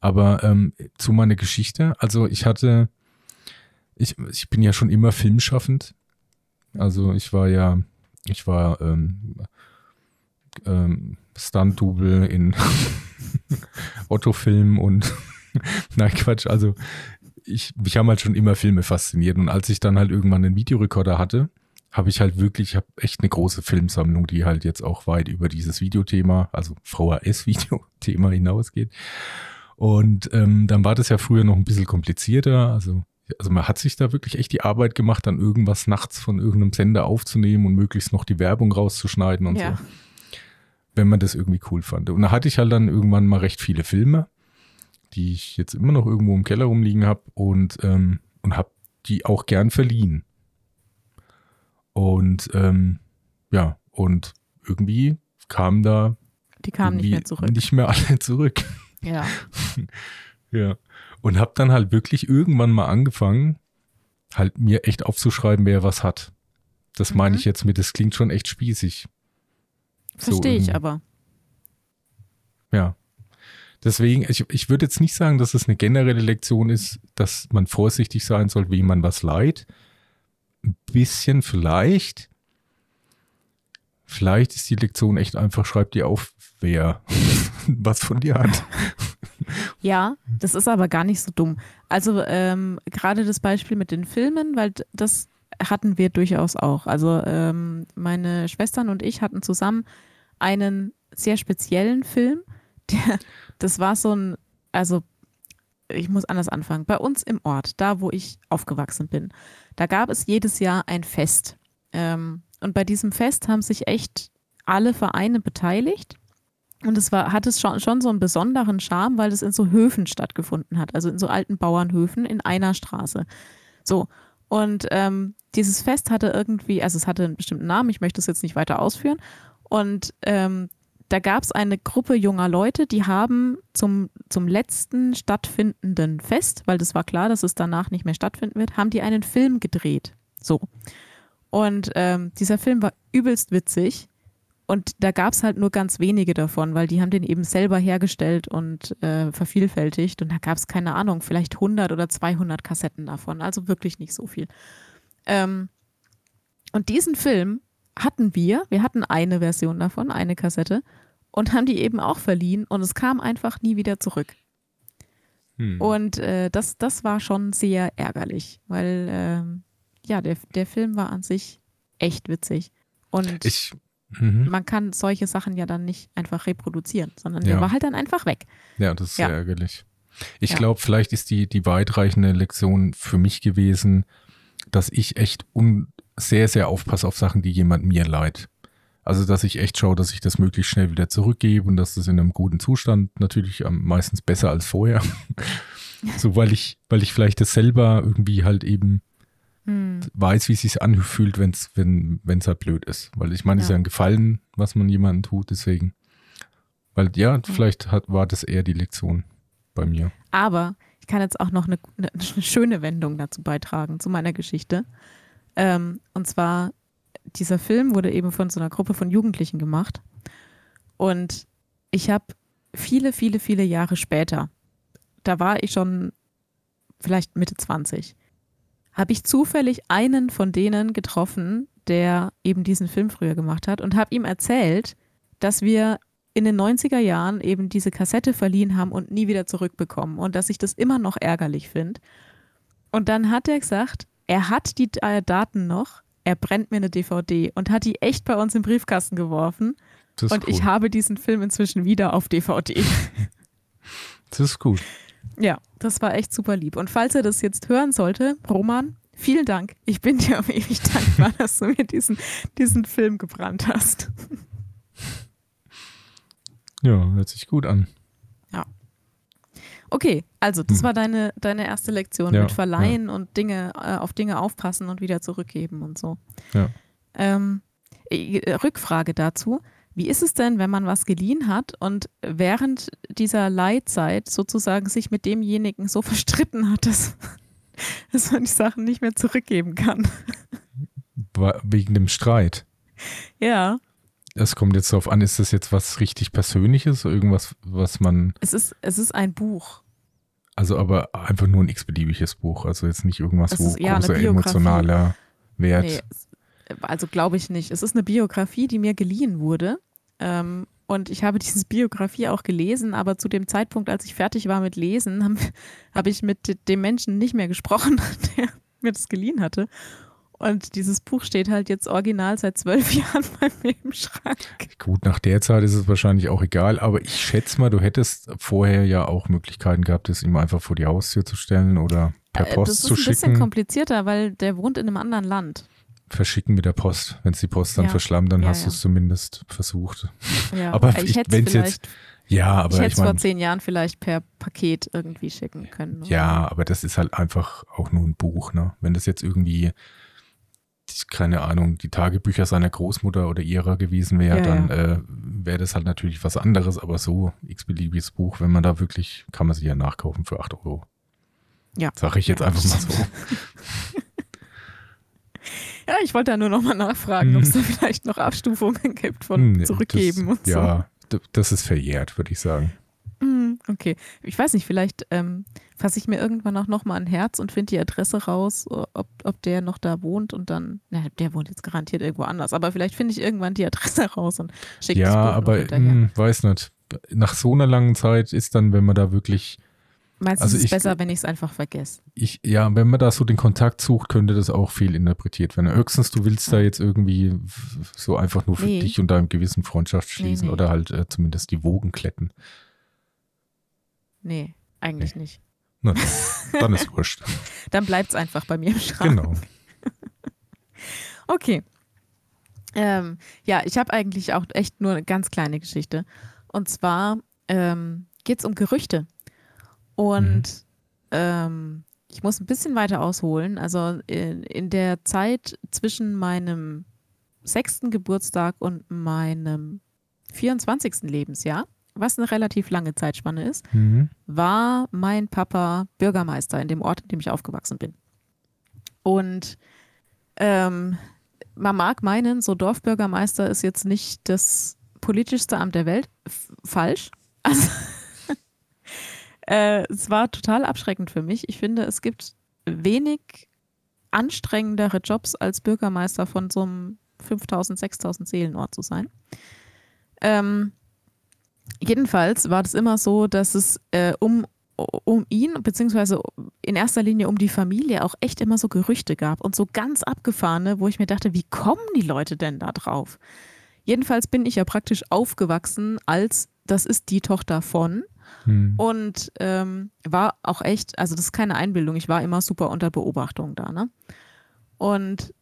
Aber ähm, zu meiner Geschichte, also ich hatte, ich, ich bin ja schon immer filmschaffend. Also ich war ja, ich war ähm, ähm, Stunt-Double in [LAUGHS] Otto-Filmen und [LAUGHS] nein, Quatsch, also ich, mich haben halt schon immer Filme fasziniert und als ich dann halt irgendwann einen Videorekorder hatte, habe ich halt wirklich, ich habe echt eine große Filmsammlung, die halt jetzt auch weit über dieses Videothema, also VHS-Videothema hinausgeht. Und ähm, dann war das ja früher noch ein bisschen komplizierter, also also man hat sich da wirklich echt die Arbeit gemacht, dann irgendwas nachts von irgendeinem Sender aufzunehmen und möglichst noch die Werbung rauszuschneiden und Ja. so, wenn man das irgendwie cool fand. Und da hatte ich halt dann irgendwann mal recht viele Filme, die ich jetzt immer noch irgendwo im Keller rumliegen habe und, ähm, und habe die auch gern verliehen. Und ähm, ja, und irgendwie kamen da Die kamen nicht mehr zurück. Nicht mehr alle zurück. Ja. [LAUGHS] Ja. Und habe dann halt wirklich irgendwann mal angefangen, halt mir echt aufzuschreiben, wer was hat. Das meine Mhm. ich jetzt mit, das klingt schon echt spießig. So Verstehe ich irgendwie. aber. Ja. Deswegen, ich, ich würde jetzt nicht sagen, dass es eine generelle Lektion ist, dass man vorsichtig sein soll, wie man was leiht. Ein bisschen vielleicht. Vielleicht ist die Lektion echt einfach, schreib dir auf, wer [LAUGHS] was von dir hat. [LAUGHS] Ja, das ist aber gar nicht so dumm. Also ähm, gerade das Beispiel mit den Filmen, weil das hatten wir durchaus auch. Also ähm, meine Schwestern und ich hatten zusammen einen sehr speziellen Film. [LAUGHS] Der, das war so ein, also ich muss anders anfangen. Bei uns im Ort, da wo ich aufgewachsen bin, da gab es jedes Jahr ein Fest. Ähm, und bei diesem Fest haben sich echt alle Vereine beteiligt. Und es war, hat es schon, schon so einen besonderen Charme, weil es in so Höfen stattgefunden hat, also in so alten Bauernhöfen in einer Straße. So. Und ähm, dieses Fest hatte irgendwie, also es hatte einen bestimmten Namen, ich möchte es jetzt nicht weiter ausführen. Und ähm, da gab es eine Gruppe junger Leute, die haben zum, zum letzten stattfindenden Fest, weil das war klar, dass es danach nicht mehr stattfinden wird, haben die einen Film gedreht. So. Und ähm, dieser Film war übelst witzig. Und da gab es halt nur ganz wenige davon, weil die haben den eben selber hergestellt und äh, vervielfältigt. Und da gab es keine Ahnung, vielleicht 100 oder 200 Kassetten davon. Also wirklich nicht so viel. Ähm, und diesen Film hatten wir, wir hatten eine Version davon, eine Kassette, und haben die eben auch verliehen. Und es kam einfach nie wieder zurück. Hm. Und äh, das, das war schon sehr ärgerlich, weil ähm, ja, der, der Film war an sich echt witzig. Und Ich, mhm. man kann solche Sachen ja dann nicht einfach reproduzieren, sondern Ja. der war halt dann einfach weg. Ja, das ist Ja. sehr ärgerlich. Ich Ja. glaube, vielleicht ist die, die weitreichende Lektion für mich gewesen, dass ich echt un sehr, sehr aufpasse auf Sachen, die jemand mir leiht. Also, dass ich echt schaue, dass ich das möglichst schnell wieder zurückgebe und dass das in einem guten Zustand natürlich am meistens besser als vorher. [LAUGHS] so, weil ich, weil ich vielleicht das selber irgendwie halt eben Hm. weiß, wie es sich anfühlt, wenn's, wenn es halt blöd ist. Weil ich meine, es ist Ja. ein Gefallen, was man jemandem tut, deswegen. Weil ja, vielleicht hat, war das eher die Lektion bei mir. Aber ich kann jetzt auch noch eine, eine, eine schöne Wendung dazu beitragen, zu meiner Geschichte. Ähm, und zwar dieser Film wurde eben von so einer Gruppe von Jugendlichen gemacht. Und ich habe viele, viele, viele Jahre später, da war ich schon vielleicht Mitte 20, habe ich zufällig einen von denen getroffen, der eben diesen Film früher gemacht hat und habe ihm erzählt, dass wir in den 90er Jahren eben diese Kassette verliehen haben und nie wieder zurückbekommen und dass ich das immer noch ärgerlich finde. Und dann hat er gesagt, er hat die äh, Daten noch, er brennt mir eine DVD und hat die echt bei uns im Briefkasten geworfen. und cool. ich habe diesen Film inzwischen wieder auf DVD. [LAUGHS] das ist gut. Ja, das war echt super lieb. Und falls er das jetzt hören sollte, Roman, vielen Dank. Ich bin dir auf ewig [LAUGHS] dankbar, dass du mir diesen, diesen Film gebrannt hast. Ja, hört sich gut an. Ja. Okay, also das hm. war deine, deine erste Lektion ja, mit Verleihen ja. und Dinge, äh, auf Dinge aufpassen und wieder zurückgeben und so. Ja. Ähm, äh, Rückfrage dazu. Wie ist es denn, wenn man was geliehen hat und während dieser Leihzeit sozusagen sich mit demjenigen so [LAUGHS] verstritten hat, dass, dass man die Sachen nicht mehr zurückgeben kann? Wegen dem Streit. Ja. Es kommt jetzt darauf an, ist das jetzt was richtig Persönliches, irgendwas, was man. Es ist, es ist ein Buch. Also aber einfach nur ein x-beliebiges Buch, also jetzt nicht irgendwas, wo ja, großer emotionaler Wert. Nee, also glaube ich nicht. Es ist eine Biografie, die mir geliehen wurde. Ähm, und ich habe [LAUGHS] diese Biografie auch gelesen, aber zu dem Zeitpunkt, als ich fertig war mit Lesen, [LAUGHS] habe hab ich mit dem Menschen nicht mehr gesprochen, [LAUGHS] der mir das geliehen hatte. Und dieses Buch steht halt jetzt original seit zwölf Jahren bei mir im Schrank. Gut, nach der Zeit ist es wahrscheinlich auch egal, aber ich schätze mal, du hättest vorher ja auch Möglichkeiten gehabt, es ihm einfach vor die Haustür zu stellen oder per äh, Post zu schicken. Das ist ein bisschen komplizierter, weil der wohnt in einem anderen Land. Verschicken mit der Post. Wenn es die Post dann ja. verschlammt, dann ja, hast du es zumindest versucht. Ja, aber ich, wenn es jetzt ja, aber ich hätte es vor zehn Jahren vielleicht per Paket irgendwie schicken können. Oder? Ja, aber das ist halt einfach auch nur ein Buch, ne? Wenn das jetzt irgendwie keine Ahnung, die Tagebücher seiner Großmutter oder ihrer gewesen wäre, ja, dann ja. äh, wäre das halt natürlich was anderes, aber so x-beliebiges Buch, wenn man da wirklich, kann man sich ja nachkaufen für 8 Euro. Ja. Sag ich jetzt einfach mal so. [LAUGHS] ja, ich wollte da nur noch mal nachfragen, hm. ob es da vielleicht noch Abstufungen gibt von hm, zurückgeben das, und so. Ja, das ist verjährt, würde ich sagen. Hm, okay. Ich weiß nicht, vielleicht ähm, fasse ich mir irgendwann auch nochmal ein Herz und finde die Adresse raus, ob, ob der noch da wohnt und dann, na, der wohnt jetzt garantiert irgendwo anders, aber vielleicht finde ich irgendwann die Adresse [LAUGHS] raus und schicke Ja, aber mh, hm, weiß nicht. Nach so einer langen Zeit ist dann, wenn man da wirklich. Meinst du, also es ist ich, besser, wenn ich es einfach vergesse? Ich, ja, wenn man da so den Kontakt sucht, könnte das auch viel interpretiert werden. Höchstens, du willst da jetzt irgendwie so einfach nur für nee. dich und deinem gewissen Freundschaft schließen nee, nee. oder halt äh, zumindest die Wogen kletten. Nee, eigentlich nicht. Na, dann ist wurscht. [LAUGHS] dann bleibt es einfach bei mir im Schrank. Genau. [LAUGHS] okay. Ähm, ja, ich habe eigentlich auch echt nur eine ganz kleine Geschichte. Und zwar ähm, geht es um Gerüchte. Und mhm. ähm, ich muss ein bisschen weiter ausholen. Also in, in der Zeit zwischen meinem sechsten Geburtstag und meinem 24. Lebensjahr was eine relativ lange Zeitspanne ist, mhm. war mein Papa Bürgermeister in dem Ort, in dem ich aufgewachsen bin. Und ähm, man mag meinen, so Dorfbürgermeister ist jetzt nicht das politischste Amt der Welt. F falsch. [LAUGHS] Also, äh, es war total abschreckend für mich. Ich finde, es gibt wenig anstrengendere Jobs als Bürgermeister von so einem 5000, 6000 Seelenort zu sein. Ähm, Jedenfalls war das immer so, dass es äh, um, um ihn, beziehungsweise in erster Linie um die Familie auch echt immer so Gerüchte gab und so ganz abgefahrene, wo ich mir dachte, wie kommen die Leute denn da drauf? Jedenfalls bin ich ja praktisch aufgewachsen als, das ist die Tochter von. Hm. Und ähm, war auch echt, also das ist keine Einbildung, ich war immer super unter Beobachtung da, ne? Und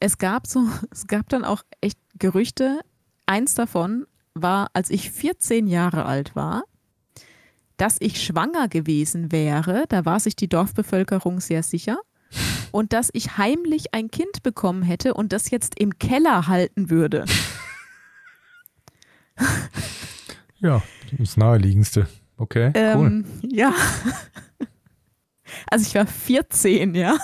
es gab so, [LAUGHS] es gab dann auch echt Gerüchte. Eins davon war, als ich 14 Jahre alt war, dass ich schwanger gewesen wäre. Da war sich die Dorfbevölkerung sehr sicher. [LAUGHS] Und dass ich heimlich ein Kind bekommen hätte und das jetzt im Keller halten würde. [LAUGHS] Ja, das naheliegendste. Okay, ähm, Ja. [LAUGHS] Also ich war 14, ja.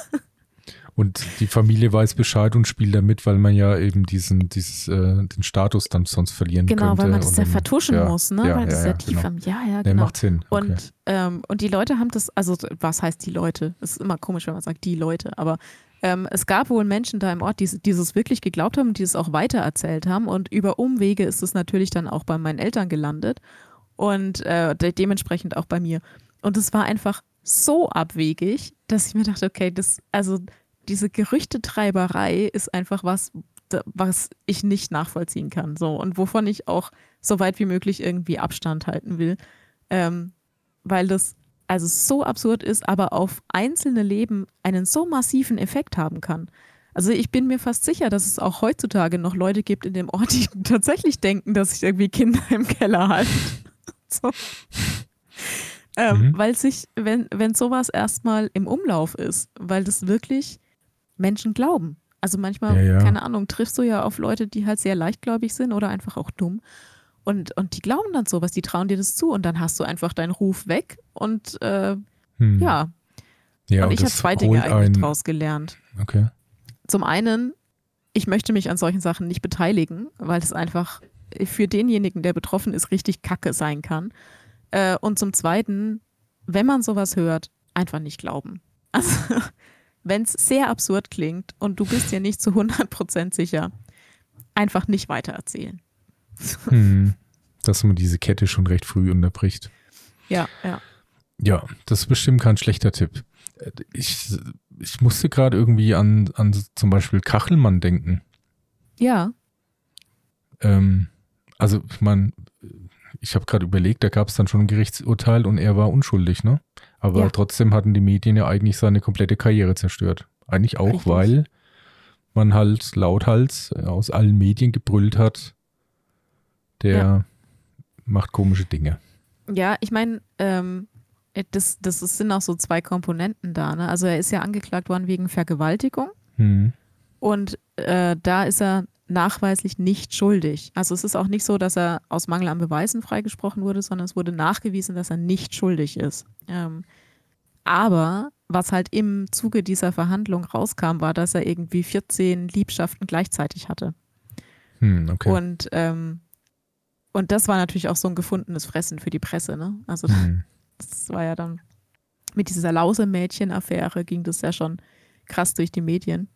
Und die Familie weiß Bescheid und spielt damit, weil man ja eben diesen, dieses, äh, den Status dann sonst verlieren genau, könnte. weil man das ja dann, vertuschen ja, muss, ne? ja, weil das ja, ja, ja, tief genau. am, ja, ja, Nee, genau. macht Sinn. Okay. Und, ähm, und die Leute haben das, also was heißt die Leute? Es ist immer komisch, wenn man sagt die Leute, aber ähm, es gab wohl Menschen da im Ort, die dieses wirklich geglaubt haben und die es auch weitererzählt haben. Und über Umwege ist es natürlich dann auch bei meinen Eltern gelandet und äh, de dementsprechend auch bei mir. Und es war einfach so abwegig, dass ich mir dachte, okay, das, also diese Gerüchtetreiberei ist einfach was, was ich nicht nachvollziehen kann. So und wovon ich auch so weit wie möglich irgendwie Abstand halten will. Ähm, weil das also so absurd ist, aber auf einzelne Leben einen so massiven Effekt haben kann. Also ich bin mir fast sicher, dass es auch heutzutage noch Leute gibt in dem Ort, die [LAUGHS] tatsächlich denken, dass sich irgendwie Kinder im Keller halten. [LAUGHS] so. ähm, Mhm. Weil sich, wenn, wenn sowas erstmal im Umlauf ist, weil das wirklich Menschen glauben. Also manchmal, Ja, ja. keine Ahnung, triffst du ja auf Leute, die halt sehr leichtgläubig sind oder einfach auch dumm. Und, und die glauben dann sowas, die trauen dir das zu und dann hast du einfach deinen Ruf weg und äh, Hm. ja, ja und ich habe zwei Dinge eigentlich einen- draus gelernt. Okay. Zum einen, ich möchte mich an solchen Sachen nicht beteiligen, weil es einfach für denjenigen, der betroffen ist, richtig kacke sein kann. Äh, und zum zweiten, wenn man sowas hört, einfach nicht glauben. [LAUGHS] Also, wenn es sehr absurd klingt und du bist dir nicht zu 100% sicher, einfach nicht weitererzählen. [LAUGHS] Hm. Dass man diese Kette schon recht früh unterbricht. Ja, ja. Ja, das ist bestimmt kein schlechter Tipp. Ich, ich musste gerade irgendwie an, an zum Beispiel Kachelmann denken. Ja, Ähm, also, ich meine, ich habe gerade überlegt, da gab es dann schon ein Gerichtsurteil und er war unschuldig, ne? Aber Ja. trotzdem hatten die Medien ja eigentlich seine komplette Karriere zerstört. Eigentlich auch, Richtig. weil man halt lauthals äh, aus allen Medien gebrüllt hat, der Ja. macht komische Dinge. Ja, ich meine, ähm, das, das ist- sind auch so zwei Komponenten da. Ne? Also er ist ja angeklagt worden wegen Vergewaltigung Hm. und äh, da ist er nachweislich nicht schuldig. Also es ist auch nicht so, dass er aus Mangel an Beweisen freigesprochen wurde, sondern es wurde nachgewiesen, dass er nicht schuldig ist. Ähm, aber was halt im Zuge dieser Verhandlung rauskam, war, dass er irgendwie 14 Liebschaften gleichzeitig hatte. Hm, okay. Und, ähm, und das war natürlich auch so ein gefundenes Fressen für die Presse. Ne? Also hm. das war ja dann mit dieser Lause-Mädchen-Affäre ging das ja schon krass durch die Medien.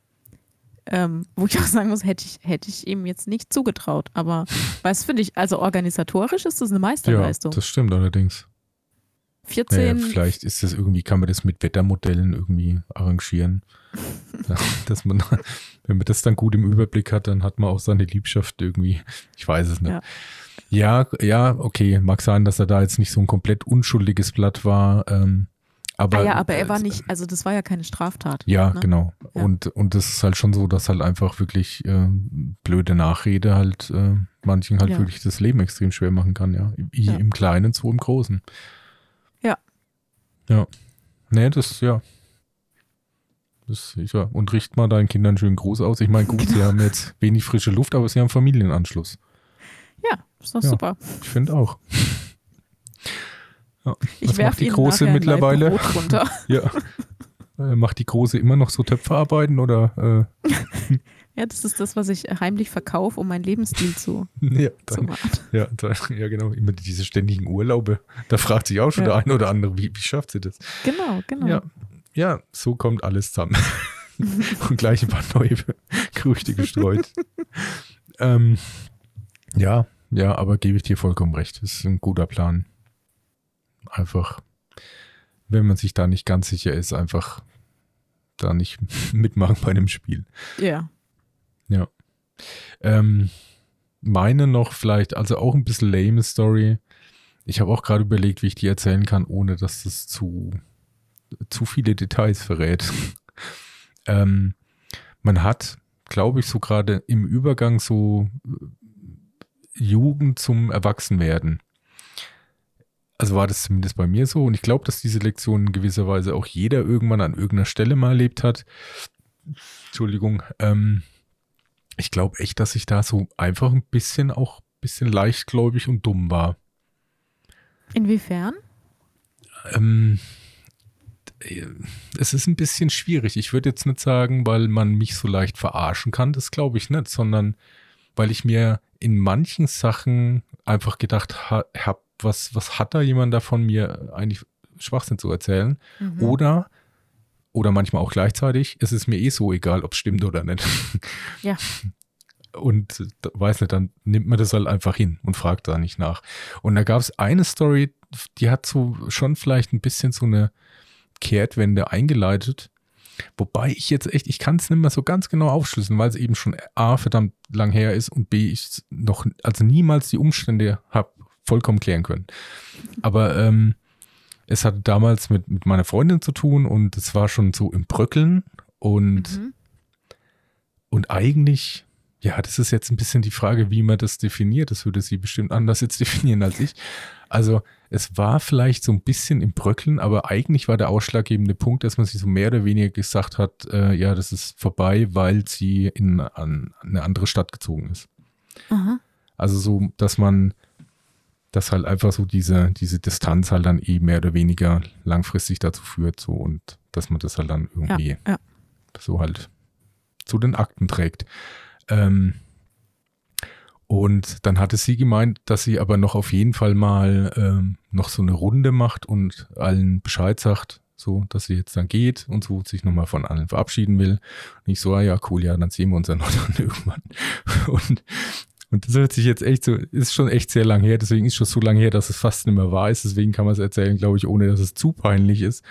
Ähm, wo ich auch sagen muss, hätte ich, hätte ich ihm jetzt nicht zugetraut. Aber [LAUGHS] was finde ich, also organisatorisch ist das eine Ja, Meisterleistung. das stimmt allerdings. Naja, 14, vielleicht ist das irgendwie, kann man das mit Wettermodellen irgendwie arrangieren. [LAUGHS] Dass man, wenn man das dann gut im Überblick hat, dann hat man auch seine Liebschaft irgendwie. Ich weiß es nicht. Ja. Ja, ja, okay. Mag sein, dass er da jetzt nicht so ein komplett unschuldiges Blatt war. Ähm, aber, ah ja, aber er war äh, nicht, also das war ja keine Straftat. Ja, ne? genau. Ja. Und, und das ist halt schon so, dass halt einfach wirklich äh, blöde Nachrede halt äh, manchen halt Ja. wirklich das Leben extrem schwer machen kann, ja. Wie Ja. im Kleinen, so im Großen. Ja. Ja. Nee, das, ja. Das, ich, ja. Und richt mal deinen Kindern schönen Gruß aus. Ich meine, gut, Genau. sie haben jetzt wenig frische Luft, aber sie haben Familienanschluss. Ja, ist doch super. Ich finde auch. Ja. Ich werfe die Große mittlerweile? Runter. [LAUGHS] Ja. Äh, Macht die Große immer noch so Töpferarbeiten oder? Äh, [LAUGHS] Ja, das ist das, was ich heimlich verkaufe, um meinen Lebensstil zu, [LAUGHS] ja, dann, machen. Ja, da, ja, genau, immer diese ständigen Urlaube. Da fragt sich auch schon Ja. der eine oder andere, wie, wie schafft sie das? Genau, genau. Ja, ja, so kommt alles zusammen. Und gleich ein paar neue Gerüchte gestreut. ähm, ja, ja, aber gebe ich dir vollkommen recht. Das ist ein guter Plan. Einfach, wenn man sich da nicht ganz sicher ist, einfach da nicht [LAUGHS] mitmachen bei dem Spiel. Ja. Ja. Ähm, meine noch vielleicht, also auch ein bisschen lame Story. Ich habe auch gerade überlegt, wie ich die erzählen kann, ohne dass das zu, zu viele Details verrät. [LAUGHS] ähm, man hat, glaube ich, so gerade im Übergang so äh, Jugend zum Erwachsenwerden. Also war das zumindest bei mir so. Und ich glaube, dass diese Lektion in gewisser Weise auch jeder irgendwann an irgendeiner Stelle mal erlebt hat. Entschuldigung. Ähm, ich glaube echt, dass ich da so einfach ein bisschen auch ein bisschen leichtgläubig und dumm war. Inwiefern? Ähm, äh, es ist ein bisschen schwierig. Ich würde jetzt nicht sagen, weil man mich so leicht verarschen kann, das glaube ich nicht, sondern weil ich mir in manchen Sachen einfach gedacht ha habe, was, was hat da jemand davon, mir eigentlich Schwachsinn zu erzählen? Mhm. Oder, oder manchmal auch gleichzeitig, es ist mir eh so egal, ob es stimmt oder nicht. [LAUGHS] Ja. Und weiß nicht, dann nimmt man das halt einfach hin und fragt da nicht nach. Und da gab es eine Story, die hat so schon vielleicht ein bisschen so eine Kehrtwende eingeleitet. Wobei ich jetzt echt, ich kann es nicht mehr so ganz genau aufschlüsseln, weil es eben schon A, verdammt lang her ist und B, ich noch, also niemals die Umstände habe vollkommen klären können. Aber ähm, es hatte damals mit, mit meiner Freundin zu tun und es war schon so im Bröckeln und Mhm. und eigentlich, ja, das ist jetzt ein bisschen die Frage, wie man das definiert. Das würde sie bestimmt anders jetzt [LAUGHS] definieren als ich. Also es war vielleicht so ein bisschen im Bröckeln, aber eigentlich war der ausschlaggebende Punkt, dass man sich so mehr oder weniger gesagt hat, äh, ja, das ist vorbei, weil sie in an, eine andere Stadt gezogen ist. Aha. Also so, dass man, dass halt einfach so diese, diese Distanz halt dann eh mehr oder weniger langfristig dazu führt, so und dass man das halt dann Ja, irgendwie ja. so halt zu den Akten trägt. Ähm, und dann hatte sie gemeint, dass sie aber noch auf jeden Fall mal ähm, noch so eine Runde macht und allen Bescheid sagt, so, dass sie jetzt dann geht und so sich nochmal von allen verabschieden will. Und ich so, ah ja, cool, ja, dann sehen wir uns ja noch [LAUGHS] dann irgendwann. Und, und das hört sich jetzt echt so, ist schon echt sehr lang her, deswegen ist schon so lange her, dass es fast nicht mehr wahr ist. Deswegen kann man es erzählen, glaube ich, ohne dass es zu peinlich ist,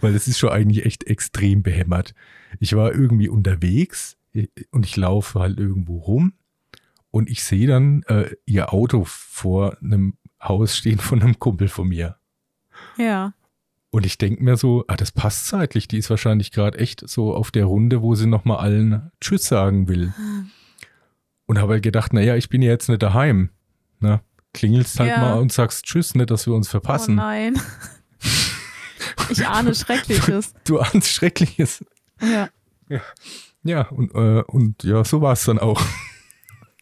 weil es ist schon eigentlich echt extrem behämmert. Ich war irgendwie unterwegs äh, und ich laufe halt irgendwo rum und ich sehe dann äh, ihr Auto vor einem Haus stehen von einem Kumpel von mir. Ja. Und ich denke mir so, ah, das passt zeitlich. Die ist wahrscheinlich gerade echt so auf der Runde, wo sie nochmal allen Tschüss sagen will. [LAUGHS] Und habe halt gedacht, naja, ich bin ja jetzt nicht daheim. Na, klingelst halt Ja. mal und sagst Tschüss, nicht, dass wir uns Oh verpassen. nein. [LAUGHS] Ich ahne Schreckliches. du ahnst Schreckliches. Ja. Ja, und, äh, und ja, so war es dann auch.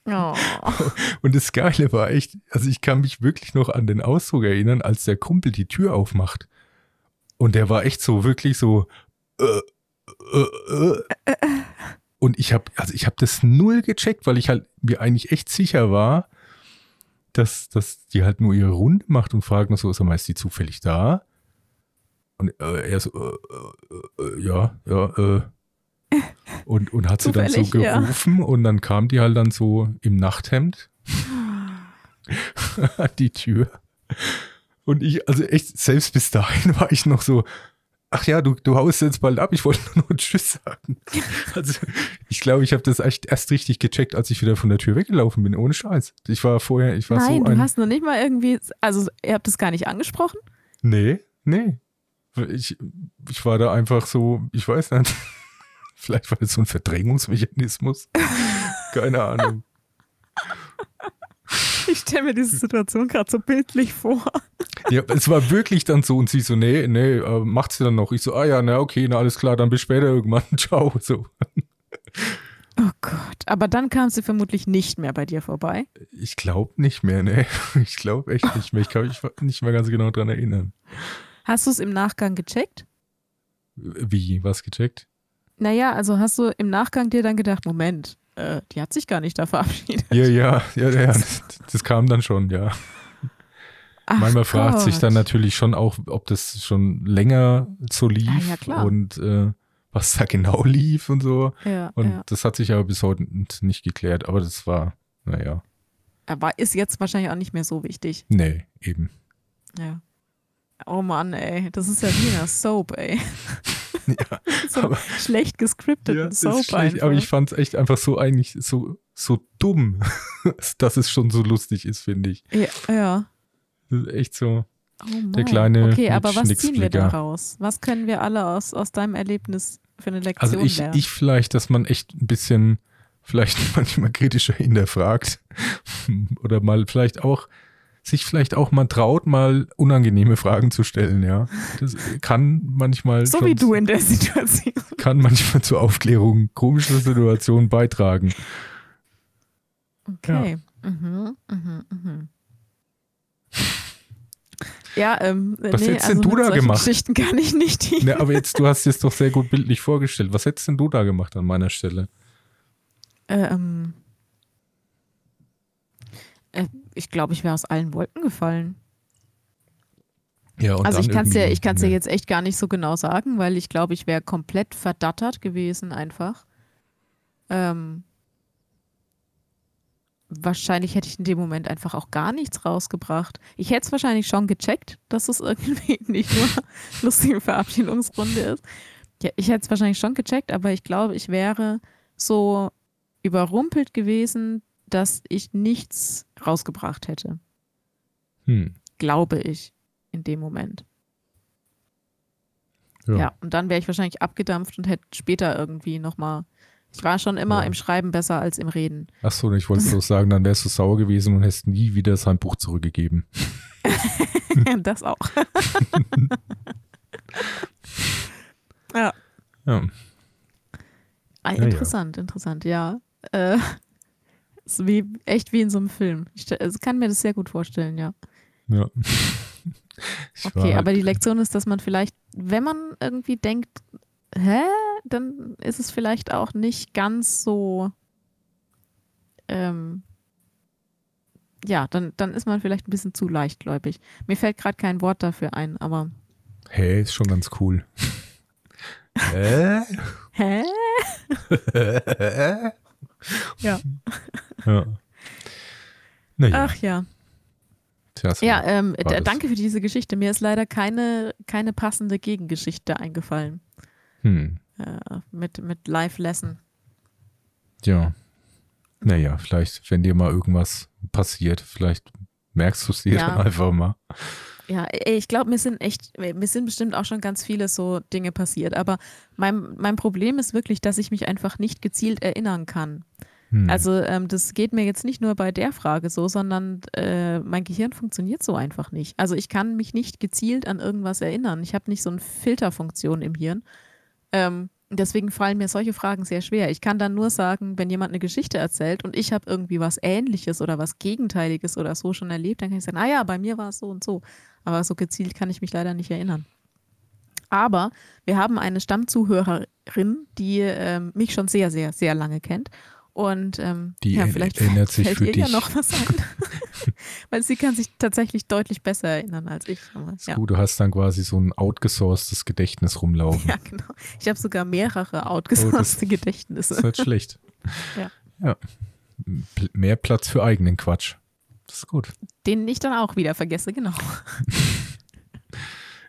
Oh. Und das Geile war echt, also ich kann mich wirklich noch an den Ausdruck erinnern, als der Kumpel die Tür aufmacht. Und der war echt so wirklich so. Äh, äh, äh. Und ich habe, also ich habe das null gecheckt, weil ich halt mir eigentlich echt sicher war, dass, dass die halt nur ihre Runde macht und fragt noch so, sag mal, ist die zufällig da? Und äh, er so, äh, äh, äh, ja, ja, äh. [LAUGHS] Und, und hat sie dann so Zufällig, ja. gerufen und dann kam die halt dann so im Nachthemd an [LAUGHS] [LAUGHS] die Tür. Und ich, also echt, selbst bis dahin war ich noch so, ach ja, du, du haust jetzt bald ab, ich wollte [LAUGHS] nur noch Tschüss sagen. Also ich glaube, ich habe das echt erst richtig gecheckt, als ich wieder von der Tür weggelaufen bin, ohne Scheiß. Ich war vorher, ich war Nein, so du ein... hast noch nicht mal irgendwie, also ihr habt es gar nicht angesprochen? Nee, nee. Ich, ich war da einfach so, ich weiß nicht. [LAUGHS] Vielleicht war das so ein Verdrängungsmechanismus. [LAUGHS] Keine Ahnung. [LAUGHS] Ich stelle mir diese Situation gerade so bildlich vor. Ja, es war wirklich dann so und sie so, nee, nee, äh, macht sie dann noch. Ich so, ah ja, na okay, na alles klar, dann bis später irgendwann. [LAUGHS] Ciao. So. Oh Gott, aber dann kam sie vermutlich nicht mehr bei dir vorbei. Ich glaube nicht mehr, ne. [LAUGHS] Ich glaube echt nicht mehr. Ich kann mich nicht mehr ganz genau dran erinnern. Hast du es im Nachgang gecheckt? Wie, was gecheckt? Naja, also hast du im Nachgang dir dann gedacht, Moment, äh, die hat sich gar nicht da verabschiedet. Ja, ja, ja, ja. Das, kam dann schon, ja. Ach Manchmal fragt sich Gott. dann natürlich schon auch, ob das schon länger so lief Ja, ja, und äh, was da genau lief und so. Ja, Und das hat sich aber bis heute nicht geklärt. Aber das war, naja, Aber ist jetzt wahrscheinlich auch nicht mehr so wichtig. nee, eben. Ja. Oh Mann, ey, das ist ja wie in Soap, ey. [LAUGHS] Ja, [LAUGHS] so aber- schlecht gescripteten Ja, Soap schlecht, aber ich fand es echt einfach so eigentlich so, so dumm, [LAUGHS] dass es schon so lustig ist, finde ich. ja, ja. Das ist echt so. Oh. Der kleine Okay, aber was ziehen wir Schnicksflicker. daraus? Was können wir alle aus, aus deinem Erlebnis für eine Lektion Also ich, lernen? ich vielleicht, dass man echt ein bisschen vielleicht manchmal kritischer hinterfragt oder mal vielleicht auch sich vielleicht auch mal traut, mal unangenehme Fragen zu stellen, ja. Das kann manchmal so wie du in der Situation. kann manchmal zur Aufklärung komischer Situationen beitragen. Okay. Mhm, mhm, mhm. Ja, ähm, Was nee, hättest denn also du mit da gemacht? Geschichten kann ich nicht dienen. Ne, aber jetzt, du hast es doch sehr gut bildlich vorgestellt. Was hättest denn du da gemacht an meiner Stelle? Ähm, äh, ich glaube, ich wäre aus allen Wolken gefallen. Ja, und also ich kann es ich kann's dir ne. jetzt echt gar nicht so genau sagen, weil ich glaube, ich wäre komplett verdattert gewesen einfach. Ähm, wahrscheinlich hätte ich in dem Moment einfach auch gar nichts rausgebracht. Ich hätte es wahrscheinlich schon gecheckt, dass es irgendwie [LAUGHS] nicht nur lustige Verabschiedungsrunde ist. Ja, ich hätte es wahrscheinlich schon gecheckt, aber ich glaube, ich wäre so überrumpelt gewesen, dass ich nichts rausgebracht hätte. Hm. Glaube ich in dem Moment. Ja. Ja, und dann wäre ich wahrscheinlich abgedampft und hätte später irgendwie nochmal. Ich war schon immer Ja. im Schreiben besser als im Reden. Ach so, ich wollte bloß sagen, dann wärst du sauer gewesen und hättest nie wieder sein Buch zurückgegeben. [LAUGHS] das auch. [LAUGHS] ja. Ja. Ah, Ja, ja. interessant, interessant, ja. Äh, ist wie, echt wie in so einem Film. Ich also kann mir das sehr gut vorstellen, ja. ja. [LAUGHS] Okay, aber die Lektion ist, dass man vielleicht, wenn man irgendwie denkt, hä, dann ist es vielleicht auch nicht ganz so, ähm, ja, dann, dann ist man vielleicht ein bisschen zu leichtgläubig. Mir fällt gerade kein Wort dafür ein, aber Hey, ist schon ganz cool. [LAUGHS] Hä? hä? [LAUGHS] Ja. Ja. Naja, Ach ja. tja. Ja, ähm, danke für diese Geschichte. Mir ist leider keine, keine passende Gegengeschichte eingefallen Hm. äh, mit, mit Live-Lesson. Ja. Naja, vielleicht, wenn dir mal irgendwas passiert, vielleicht merkst du es dir Ja. dann einfach mal. Ja, ich glaube, mir sind echt, mir sind bestimmt auch schon ganz viele so Dinge passiert. Aber mein, mein Problem ist wirklich, dass ich mich einfach nicht gezielt erinnern kann. Hm. Also ähm, das geht mir jetzt nicht nur bei der Frage so, sondern äh, mein Gehirn funktioniert so einfach nicht. Also ich kann mich nicht gezielt an irgendwas erinnern. Ich habe nicht so eine Filterfunktion im Hirn. Ähm, deswegen fallen mir solche Fragen sehr schwer. Ich kann dann nur sagen, wenn jemand eine Geschichte erzählt und ich habe irgendwie was Ähnliches oder was Gegenteiliges oder so schon erlebt, dann kann ich sagen, ah ja, bei mir war es so und so. Aber so gezielt kann ich mich leider nicht erinnern. Aber wir haben eine Stammzuhörerin, die ähm, mich schon sehr, sehr, sehr lange kennt. Und ähm, Die ja, vielleicht erinnert sich fällt für ihr ja dich. noch was ein. [LAUGHS] Weil sie kann sich tatsächlich deutlich besser erinnern als ich. Aber, ja. gut, du hast dann quasi so ein outgesourcedes Gedächtnis rumlaufen. [LAUGHS] ja, genau. Ich habe sogar mehrere outgesourcete Gedächtnisse. Das ist nicht schlecht. [LAUGHS] Ja. ja. Mehr Platz für eigenen Quatsch. Das ist gut. Den ich dann auch wieder vergesse, genau.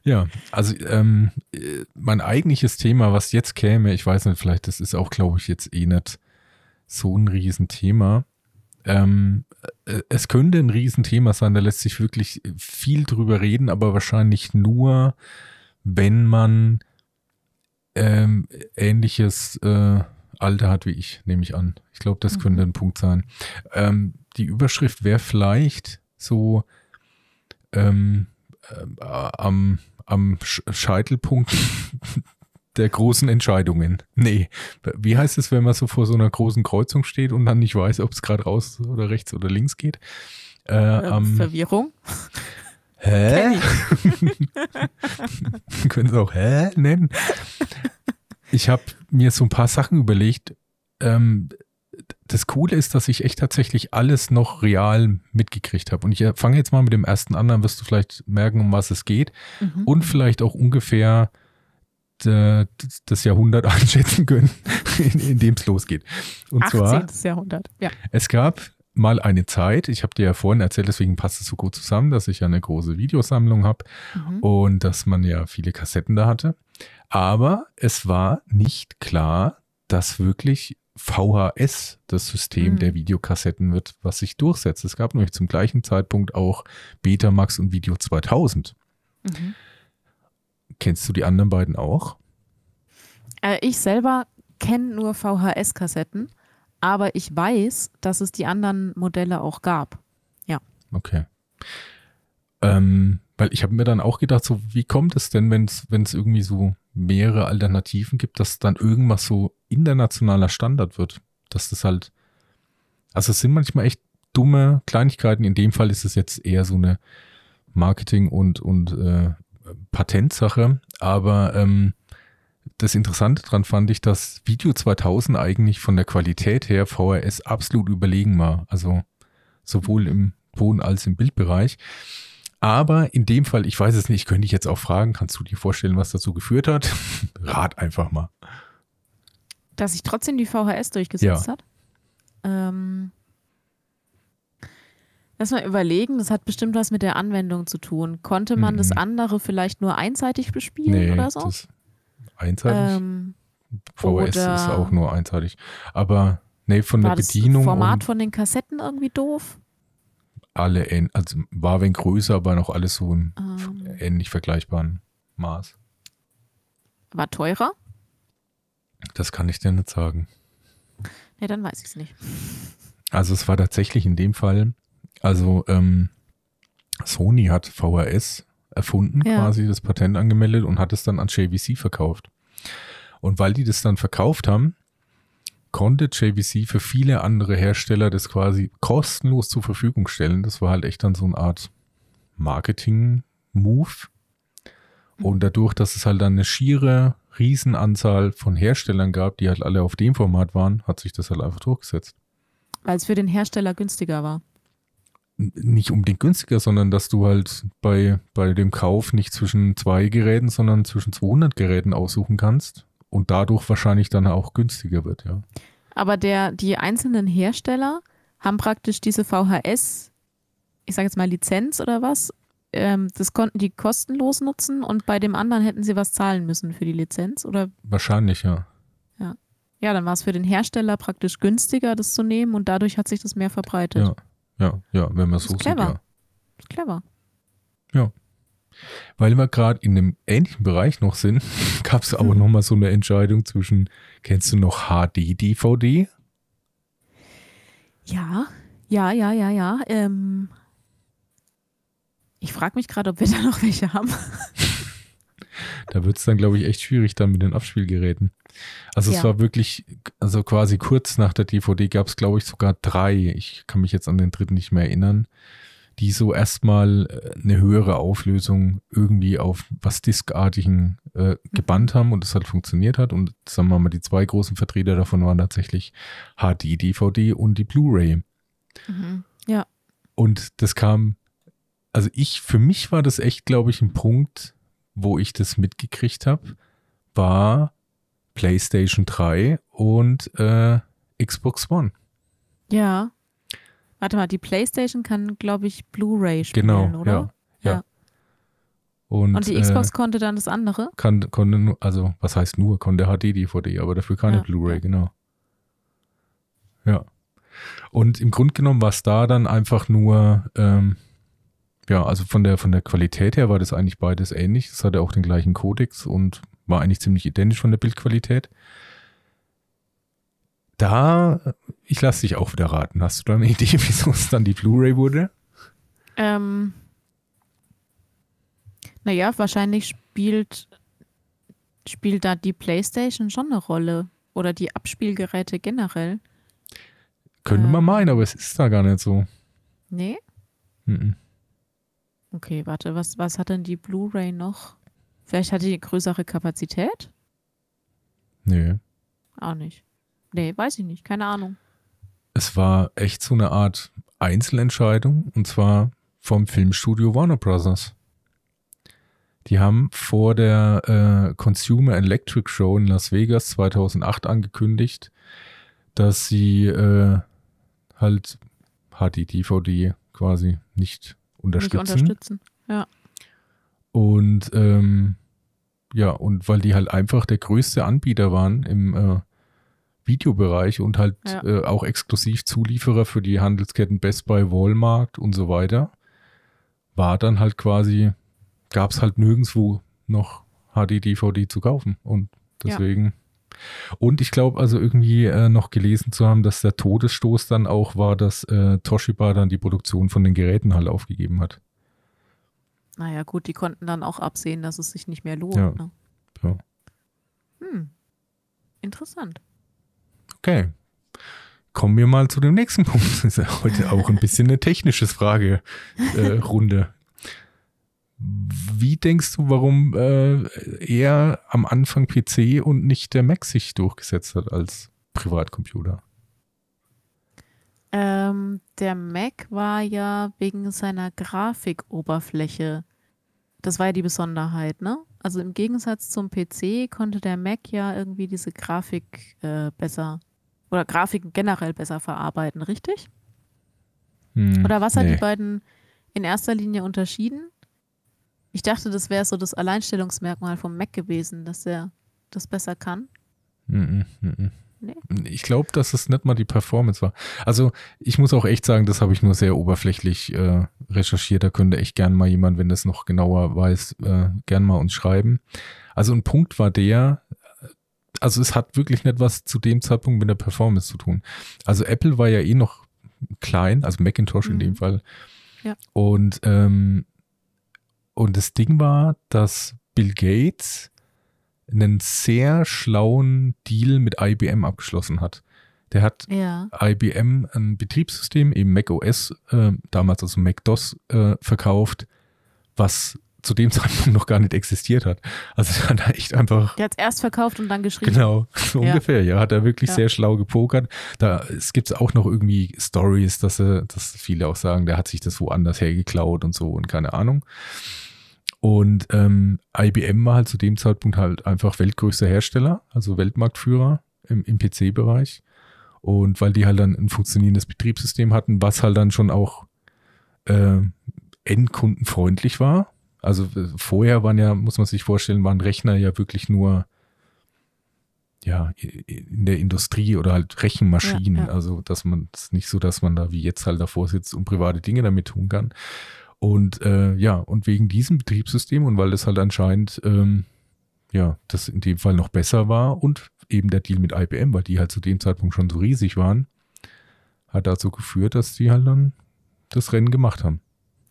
Ja, also ähm, äh, mein eigentliches Thema, was jetzt käme, ich weiß nicht, vielleicht das ist auch, glaube ich, jetzt eh nicht so ein Riesenthema. Ähm, äh, es könnte ein Riesenthema sein, da lässt sich wirklich viel drüber reden, aber wahrscheinlich nur, wenn man ähm, ähnliches äh, Alter hat wie ich, nehme ich an. Ich glaube, das Mhm. könnte ein Punkt sein. Ähm, die Überschrift wäre vielleicht so ähm, äh, am, am Sch- Scheitelpunkt [LAUGHS] der großen Entscheidungen. Nee, wie heißt es, wenn man so vor so einer großen Kreuzung steht und dann nicht weiß, ob es gerade raus oder rechts oder links geht? Äh, Ähm, Verwirrung. hä? [LAUGHS] [LAUGHS] Können Sie auch hä nennen? Ich habe mir so ein paar Sachen überlegt. Ähm, das Coole ist, dass ich echt tatsächlich alles noch real mitgekriegt habe. Und ich äh, fange jetzt mal mit dem ersten an, dann wirst du vielleicht merken, um was es geht. Mhm. Und vielleicht auch ungefähr de- das Jahrhundert [LAUGHS] einschätzen können, in, in dem es losgeht. Und 18. zwar, Jahrhundert. Ja. es gab mal eine Zeit, ich habe dir ja vorhin erzählt, deswegen passt es so gut zusammen, dass ich ja eine große Videosammlung habe Mhm. und dass man ja viele Kassetten da hatte. Aber es war nicht klar, dass wirklich VHS das System Mhm. der Videokassetten wird, was sich durchsetzt. Es gab nämlich zum gleichen Zeitpunkt auch Betamax und Video 2000. Mhm. Kennst du die anderen beiden auch? Äh, ich selber kenne nur VHS-Kassetten, aber ich weiß, dass es die anderen Modelle auch gab. Okay. Ähm, weil ich habe mir dann auch gedacht, so wie kommt es denn, wenn es irgendwie so mehrere Alternativen gibt, dass dann irgendwas so internationaler Standard wird? Dass das halt, also es sind manchmal echt dumme Kleinigkeiten. In dem Fall ist es jetzt eher so eine Marketing und, und äh, Patentsache. Aber ähm, das Interessante daran fand ich, dass Video 2000 eigentlich von der Qualität her VHS absolut überlegen war. Also sowohl im Ton als im Bildbereich. Aber in dem Fall, ich weiß es nicht, könnte ich jetzt auch fragen, kannst du dir vorstellen, was dazu geführt hat? [LAUGHS] Rat einfach mal. Dass sich trotzdem die VHS durchgesetzt ja. hat? Ähm, Lass mal überlegen, das hat bestimmt was mit der Anwendung zu tun. Konnte man mhm. das andere vielleicht nur einseitig bespielen nee, oder so? Das einseitig? Ähm, VHS ist auch nur einseitig. Aber nee, von der Bedienung. Das Format von den Kassetten irgendwie doof? Alle, also war wenn größer, aber noch alles so im ähm. ähnlich vergleichbaren Maß. War teurer? Das kann ich dir nicht sagen. Nee, dann weiß ich es nicht. Also es war tatsächlich in dem Fall also ähm, Sony hat VHS erfunden, ja. quasi das Patent angemeldet und hat es dann an JVC verkauft. Und weil die das dann verkauft haben, konnte JVC für viele andere Hersteller das quasi kostenlos zur Verfügung stellen. Das war halt echt dann so eine Art Marketing-Move. Und dadurch, dass es halt dann eine schiere Riesenanzahl von Herstellern gab, die halt alle auf dem Format waren, hat sich das halt einfach durchgesetzt. Weil es für den Hersteller günstiger war nicht unbedingt günstiger, sondern dass du halt bei, bei dem Kauf nicht zwischen zwei Geräten, sondern zwischen 200 Geräten aussuchen kannst und dadurch wahrscheinlich dann auch günstiger wird, ja. Aber der, die einzelnen Hersteller haben praktisch diese VHS, ich sage jetzt mal Lizenz oder was, ähm, das konnten die kostenlos nutzen und bei dem anderen hätten sie was zahlen müssen für die Lizenz, oder? Wahrscheinlich, ja. Ja, ja dann war es für den Hersteller praktisch günstiger, das zu nehmen und dadurch hat sich das mehr verbreitet. Ja. Ja, ja, wenn man so sieht. Clever. Ja. Ist clever. Ja. Weil wir gerade in einem ähnlichen Bereich noch sind, [LAUGHS] gab es aber hm. nochmal so eine Entscheidung zwischen, kennst du noch HD-DVD? Ja, ja, ja, ja, ja. Ähm, ich frage mich gerade, ob wir da noch welche haben. [LAUGHS] da wird es dann, glaube ich, echt schwierig dann mit den Abspielgeräten. Also ja. es war wirklich, also quasi kurz nach der DVD gab es, glaube ich, sogar drei. Ich kann mich jetzt an den dritten nicht mehr erinnern, die so erstmal äh, eine höhere Auflösung irgendwie auf was Diskartigen äh, gebannt haben und es halt funktioniert hat. Und sagen wir mal, die zwei großen Vertreter davon waren tatsächlich HD-DVD und die Blu-ray. Mhm. Ja. Und das kam, also ich, für mich war das echt, glaube ich, ein Punkt, wo ich das mitgekriegt habe, war PlayStation 3 und äh, Xbox One. Ja. Warte mal, die PlayStation kann, glaube ich, Blu-ray spielen, genau, oder? Ja, ja. ja. Und, und, die Xbox äh, konnte dann das andere? Kann, konnte nur, also was heißt nur, konnte HD-DVD, aber dafür keine ja. Blu-ray, genau. Ja. Und im Grunde genommen war es da dann einfach nur, ähm, ja, also von der, von der Qualität her war das eigentlich beides ähnlich. Es hatte auch den gleichen Codex und war eigentlich ziemlich identisch von der Bildqualität. Da, ich lasse dich auch wieder raten. Hast du da eine [LAUGHS] Idee, wieso es dann die Blu-ray wurde? Ähm, naja, wahrscheinlich spielt, spielt da die PlayStation schon eine Rolle. Oder die Abspielgeräte generell. Könnte ähm, man meinen, aber es ist da gar nicht so. Nee? Mhm. Okay, warte, was, was hat denn die Blu-ray noch? Vielleicht hat die größere Kapazität? Nee. Auch nicht. Nee, weiß ich nicht. Keine Ahnung. Es war echt so eine Art Einzelentscheidung und zwar vom Filmstudio Warner Brothers. Die haben vor der äh, Consumer Electric Show in Las Vegas 2008 angekündigt, dass sie äh, halt HD-DVD quasi nicht unterstützen. Nicht unterstützen, ja. Und ähm, ja, und weil die halt einfach der größte Anbieter waren im äh, Videobereich und halt ja. äh, auch exklusiv Zulieferer für die Handelsketten Best Buy, Walmart und so weiter, war dann halt quasi, gab es halt nirgendwo noch HD-DVD zu kaufen. Und deswegen. Ja. Und ich glaube also irgendwie äh, noch gelesen zu haben, dass der Todesstoß dann auch war, dass äh, Toshiba dann die Produktion von den Geräten halt aufgegeben hat. Naja, gut, die konnten dann auch absehen, dass es sich nicht mehr lohnt. Ja. Ne? ja. Hm. Interessant. Okay. Kommen wir mal zu dem nächsten Punkt. Das ist ja heute auch ein bisschen eine technische Fragerunde. Wie denkst du, warum äh, er am Anfang PC und nicht der Mac sich durchgesetzt hat als Privatcomputer? Ähm, der Mac war ja wegen seiner Grafikoberfläche. Das war ja die Besonderheit, ne? Also im Gegensatz zum PC konnte der Mac ja irgendwie diese Grafik äh, besser oder Grafiken generell besser verarbeiten, richtig? Hm, Oder was hat nee. die beiden in erster Linie unterschieden? Ich dachte, das wäre so das Alleinstellungsmerkmal vom Mac gewesen, dass er das besser kann. Mhm, mhm. Nee. Ich glaube, dass es nicht mal die Performance war. Also ich muss auch echt sagen, das habe ich nur sehr oberflächlich äh, recherchiert. Da könnte echt gern mal jemand, wenn das noch genauer weiß, äh, gern mal uns schreiben. Also ein Punkt war der, also es hat wirklich nicht was zu dem Zeitpunkt mit der Performance zu tun. Also Apple war ja eh noch klein, also Macintosh in Mhm. dem Fall. Ja. Und, ähm, und das Ding war, dass Bill Gates einen sehr schlauen Deal mit IBM abgeschlossen hat. Der hat Ja. IBM ein Betriebssystem, eben Mac OS, äh, damals also Mac DOS, äh, verkauft, was zu dem [LAUGHS] Zeitpunkt noch gar nicht existiert hat. Also der hat da echt einfach Der hat es erst verkauft und dann geschrieben. Genau, [LAUGHS] so Ja. ungefähr. Ja, hat er wirklich Ja. sehr schlau gepokert. Da es gibt auch noch irgendwie Stories, dass er, dass viele auch sagen, der hat sich das woanders hergeklaut und so und keine Ahnung. Und ähm, IBM war halt zu dem Zeitpunkt halt einfach weltgrößter Hersteller, also Weltmarktführer im, im PC-Bereich. Und weil die halt dann ein funktionierendes Betriebssystem hatten, was halt dann schon auch äh, endkundenfreundlich war. Also äh, vorher waren ja, muss man sich vorstellen, waren Rechner ja wirklich nur ja, in der Industrie oder halt Rechenmaschinen. Ja, ja. Also, dass man es nicht so, dass man da wie jetzt halt davor sitzt und private Dinge damit tun kann. Und äh, ja, und wegen diesem Betriebssystem und weil das halt anscheinend ähm, ja, das in dem Fall noch besser war und eben der Deal mit IBM, weil die halt zu dem Zeitpunkt schon so riesig waren, hat dazu geführt, dass die halt dann das Rennen gemacht haben.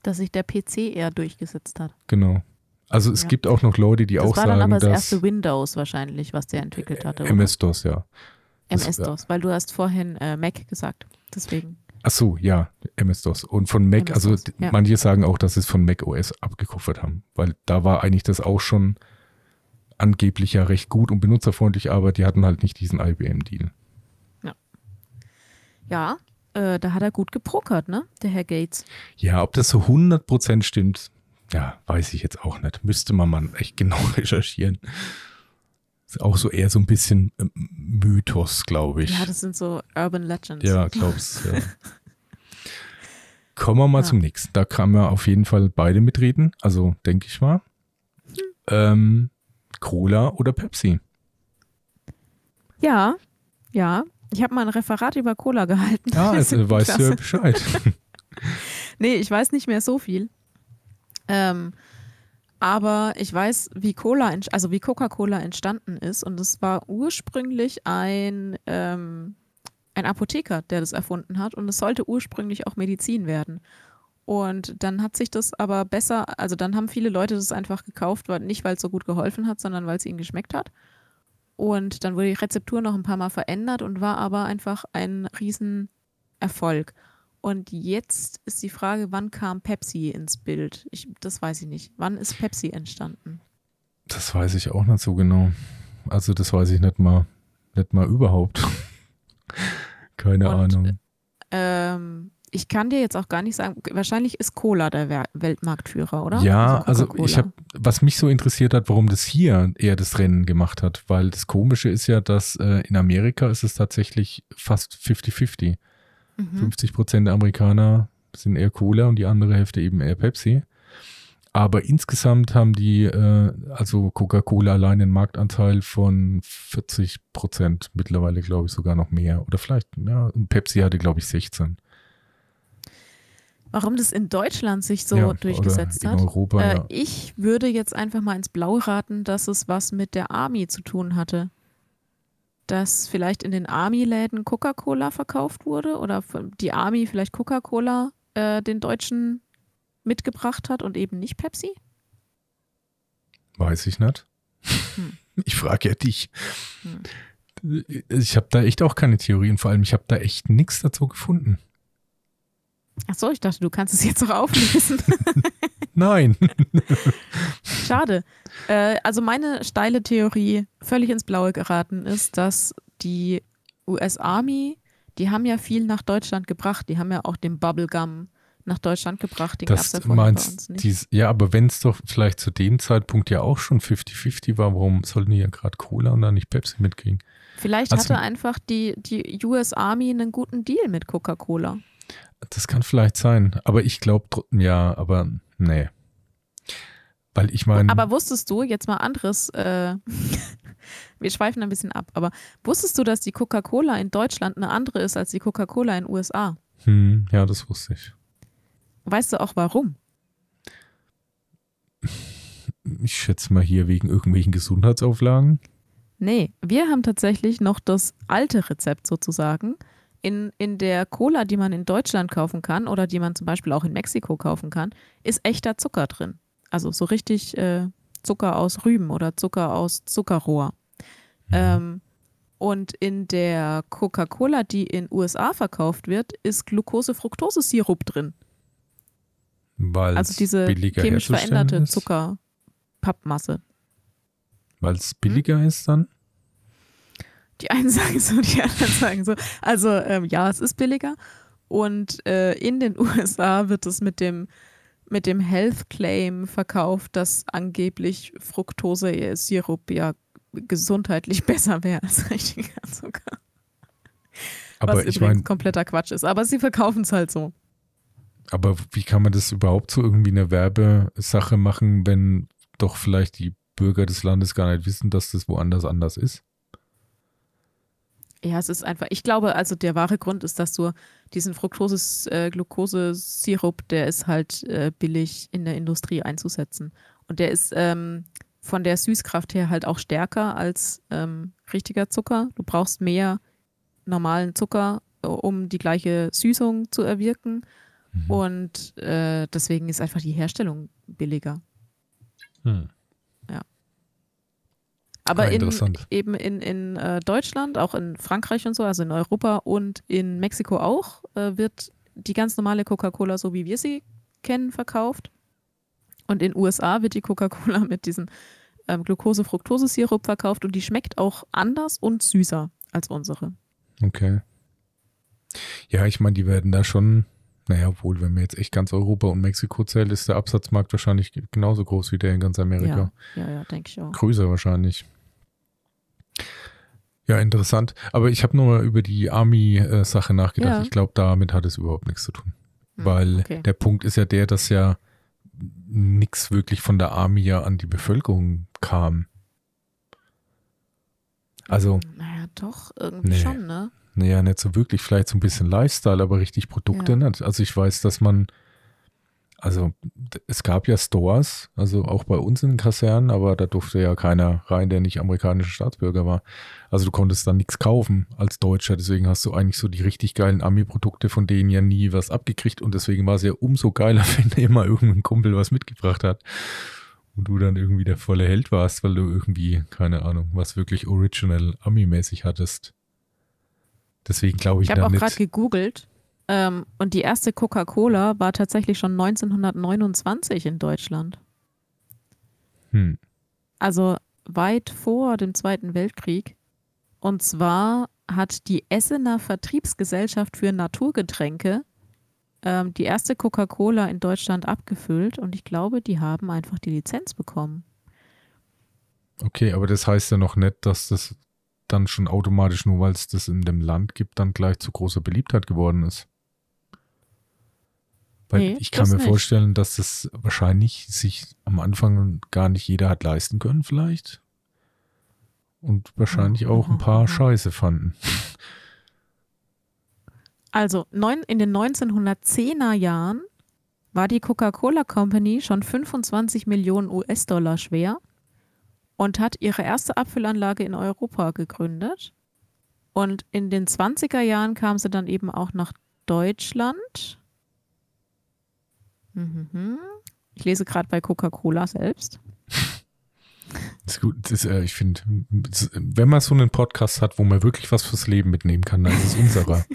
Dass sich der PC eher durchgesetzt hat. Genau. Also es Ja. gibt auch noch Leute, die Das auch war dann sagen, aber das dass erste Windows wahrscheinlich, was der entwickelt hatte. MS-DOS, ja. das- MS-DOS, weil du hast vorhin äh, Mac gesagt. Deswegen. Ach so, ja, MS-DOS. Und von Mac, also ja. manche sagen auch, dass sie es von Mac OS abgekupfert haben, weil da war eigentlich das auch schon angeblich ja recht gut und benutzerfreundlich, aber die hatten halt nicht diesen IBM-Deal. Ja, äh, da hat er gut geprokert, ne? Der Herr Gates. Ja, ob das so 100% stimmt, ja, weiß ich jetzt auch nicht. Müsste man mal echt genau [LAUGHS] recherchieren. Auch so eher so ein bisschen ähm, Mythos, glaube ich. Ja, das sind so Urban Legends. Ja, glaub's. Ja. [LAUGHS] Kommen wir mal Ja. zum nächsten. Da kann man auf jeden Fall beide mitreden. Also denke ich mal. Ähm, Cola oder Pepsi? Ja, ja. Ich habe mal ein Referat über Cola gehalten. Ja, Das also weißt du ja. Bescheid. [LAUGHS] Nee, ich weiß nicht mehr so viel. Ähm, aber ich weiß, wie Cola, also wie Coca-Cola entstanden ist. Und es war ursprünglich ein, ähm, ein Apotheker, der das erfunden hat. Und es sollte ursprünglich auch Medizin werden. Und dann hat sich das aber besser, also dann haben viele Leute das einfach gekauft, weil, nicht weil es so gut geholfen hat, sondern weil es ihnen geschmeckt hat. Und dann wurde die Rezeptur noch ein paar Mal verändert und war aber einfach ein Riesenerfolg. Und jetzt ist die Frage, wann kam Pepsi ins Bild? Ich, das weiß ich nicht. Wann ist Pepsi entstanden? Das weiß ich auch nicht so genau. Also das weiß ich nicht mal, nicht mal überhaupt. [LAUGHS] Keine Und, Ahnung. Ähm, ich kann dir jetzt auch gar nicht sagen, wahrscheinlich ist Cola der Weltmarktführer, oder? Ja, also Coca-Cola. ich habe, was mich so interessiert hat, warum das hier eher das Rennen gemacht hat, weil das Komische ist ja, dass äh, in Amerika ist es tatsächlich fast 50-50. Mhm. 50 Prozent der Amerikaner sind eher Cola und die andere Hälfte eben eher Pepsi. Aber insgesamt haben die, äh, also Coca-Cola allein einen Marktanteil von 40 Prozent, mittlerweile glaube ich sogar noch mehr. Oder vielleicht, ja, Pepsi hatte glaube ich 16. Warum das in Deutschland sich so ja, durchgesetzt hat? Europa, Äh, ja. Ich würde jetzt einfach mal ins Blaue raten, dass es was mit der Army zu tun hatte. Dass vielleicht in den Army-Läden Coca-Cola verkauft wurde oder die Army vielleicht Coca-Cola äh, den Deutschen mitgebracht hat und eben nicht Pepsi? Weiß ich nicht. Hm. [LAUGHS] Ich frage ja dich. Ich habe da echt auch keine Theorien, vor allem ich habe da echt nichts dazu gefunden. Achso, ich dachte, du kannst es jetzt noch auflösen. [LAUGHS] Nein. Schade. Äh, also meine steile Theorie, völlig ins Blaue geraten, ist, dass die US Army, die haben ja viel nach Deutschland gebracht. Die haben ja auch den Bubblegum nach Deutschland gebracht. Den das ja meinst. Dies, ja, aber wenn es doch vielleicht zu dem Zeitpunkt ja auch schon 50-50 war, warum sollten die ja gerade Cola und dann nicht Pepsi mitkriegen? Vielleicht also- hatte einfach die, die US Army einen guten Deal mit Coca-Cola. Das kann vielleicht sein, aber ich glaube, ja, aber nee. Weil ich meine, Aber wusstest du, jetzt mal anderes, äh, [LAUGHS] wir schweifen ein bisschen ab, aber wusstest du, dass die Coca-Cola in Deutschland eine andere ist als die Coca-Cola in den USA? hm, ja, das wusste ich. Weißt du auch warum? Ich schätze mal hier wegen irgendwelchen Gesundheitsauflagen. Nee, wir haben tatsächlich noch das alte Rezept sozusagen. In, in der Cola, die man in Deutschland kaufen kann oder die man zum Beispiel auch in Mexiko kaufen kann, ist echter Zucker drin. Also so richtig äh, Zucker aus Rüben oder Zucker aus Zuckerrohr. Ähm, und in der Coca-Cola, die in USA verkauft wird, ist Glucose-Fructose-Sirup drin. Weil Also diese chemisch veränderte. Zuckerpappmasse. Weil es billiger Hm? ist dann? Die einen [LAUGHS] sagen so, die anderen sagen so. Also ähm, ja, es ist billiger. Und äh, in den [LAUGHS] USA wird es mit dem, mit dem Health Claim verkauft, dass angeblich Fructose-Sirup ja gesundheitlich [LAUGHS] besser wäre als richtiger Zucker. Aber was ich übrigens meine, kompletter Quatsch ist. Aber sie verkaufen es halt so. aber wie kann man das überhaupt so irgendwie eine Werbesache machen, wenn doch vielleicht die Bürger des Landes gar nicht wissen, dass das woanders anders ist? Ja, es ist einfach, ich glaube, also der wahre Grund ist, dass du diesen Fructose, äh, der ist halt äh, billig in der Industrie einzusetzen. Und der ist ähm, von der Süßkraft her halt auch stärker als ähm, richtiger Zucker. Du brauchst mehr normalen Zucker, äh, um die gleiche Süßung zu erwirken. Mhm. Und äh, deswegen ist einfach die Herstellung billiger. Hm. Aber Ah, in, eben in, in äh, Deutschland, auch in Frankreich und so, also in Europa und in Mexiko auch, äh, wird die ganz normale Coca-Cola, so wie wir sie kennen, verkauft. Und in USA wird die Coca-Cola [LAUGHS] mit diesem ähm, Glucose-Fructose-Sirup verkauft und die schmeckt auch anders und süßer als unsere. Okay. Ja, ich meine, die werden da schon, naja, obwohl, wenn man jetzt echt ganz Europa und Mexiko zählt, ist der Absatzmarkt wahrscheinlich genauso groß wie der in ganz Amerika. Ja, ja, ja denke ich auch. Größer wahrscheinlich. Ja, interessant. Aber ich habe nur mal über die Army-Sache nachgedacht. Ja. Ich glaube, damit hat es überhaupt nichts zu tun. Hm, Weil okay. der Punkt ist ja der, dass ja nichts wirklich von der Army ja an die Bevölkerung kam. Also, Naja, doch, irgendwie Nee. schon, ne? naja, nicht so wirklich, vielleicht so ein bisschen Lifestyle, aber richtig Produkte Ja. nicht. Also ich weiß, dass man, also es gab ja Stores, also auch bei uns in den Kasernen, aber da durfte ja keiner rein, der nicht amerikanischer Staatsbürger war. Also du konntest dann nichts kaufen als Deutscher, deswegen hast du eigentlich so die richtig geilen Ami-Produkte, von denen ja nie was abgekriegt und deswegen war es ja umso geiler, [LAUGHS] wenn dir immer irgendein Kumpel was mitgebracht hat. Und du dann irgendwie der volle Held warst, weil du irgendwie, keine Ahnung, was wirklich original Ami-mäßig hattest. Deswegen glaube ich, Ich habe auch gerade gegoogelt ähm, und die erste Coca-Cola war tatsächlich schon 1929 in Deutschland. Hm. Also weit vor dem Zweiten Weltkrieg. Und zwar hat die Essener Vertriebsgesellschaft für Naturgetränke ähm, die erste Coca-Cola in Deutschland abgefüllt und ich glaube, die haben einfach die Lizenz bekommen. Okay, aber das heißt ja noch nicht, dass das dann schon automatisch, nur weil es das in dem Land gibt, dann gleich zu großer Beliebtheit geworden ist. Weil Nee, ich kann mir nicht. vorstellen, dass das wahrscheinlich sich am Anfang gar nicht jeder hat leisten können, vielleicht. Und wahrscheinlich auch ein paar Scheiße fanden. Also neun, in den 1910er Jahren war die Coca-Cola Company schon 25 Millionen US-Dollar schwer und hat ihre erste Abfüllanlage in Europa gegründet. Und in den 20er Jahren kam sie dann eben auch nach Deutschland. Mhm. Ich lese gerade bei Coca-Cola selbst. Das ist gut. Das, äh, ich finde, wenn man so einen Podcast hat, wo man wirklich was fürs Leben mitnehmen kann, dann ist es unserer. [LAUGHS]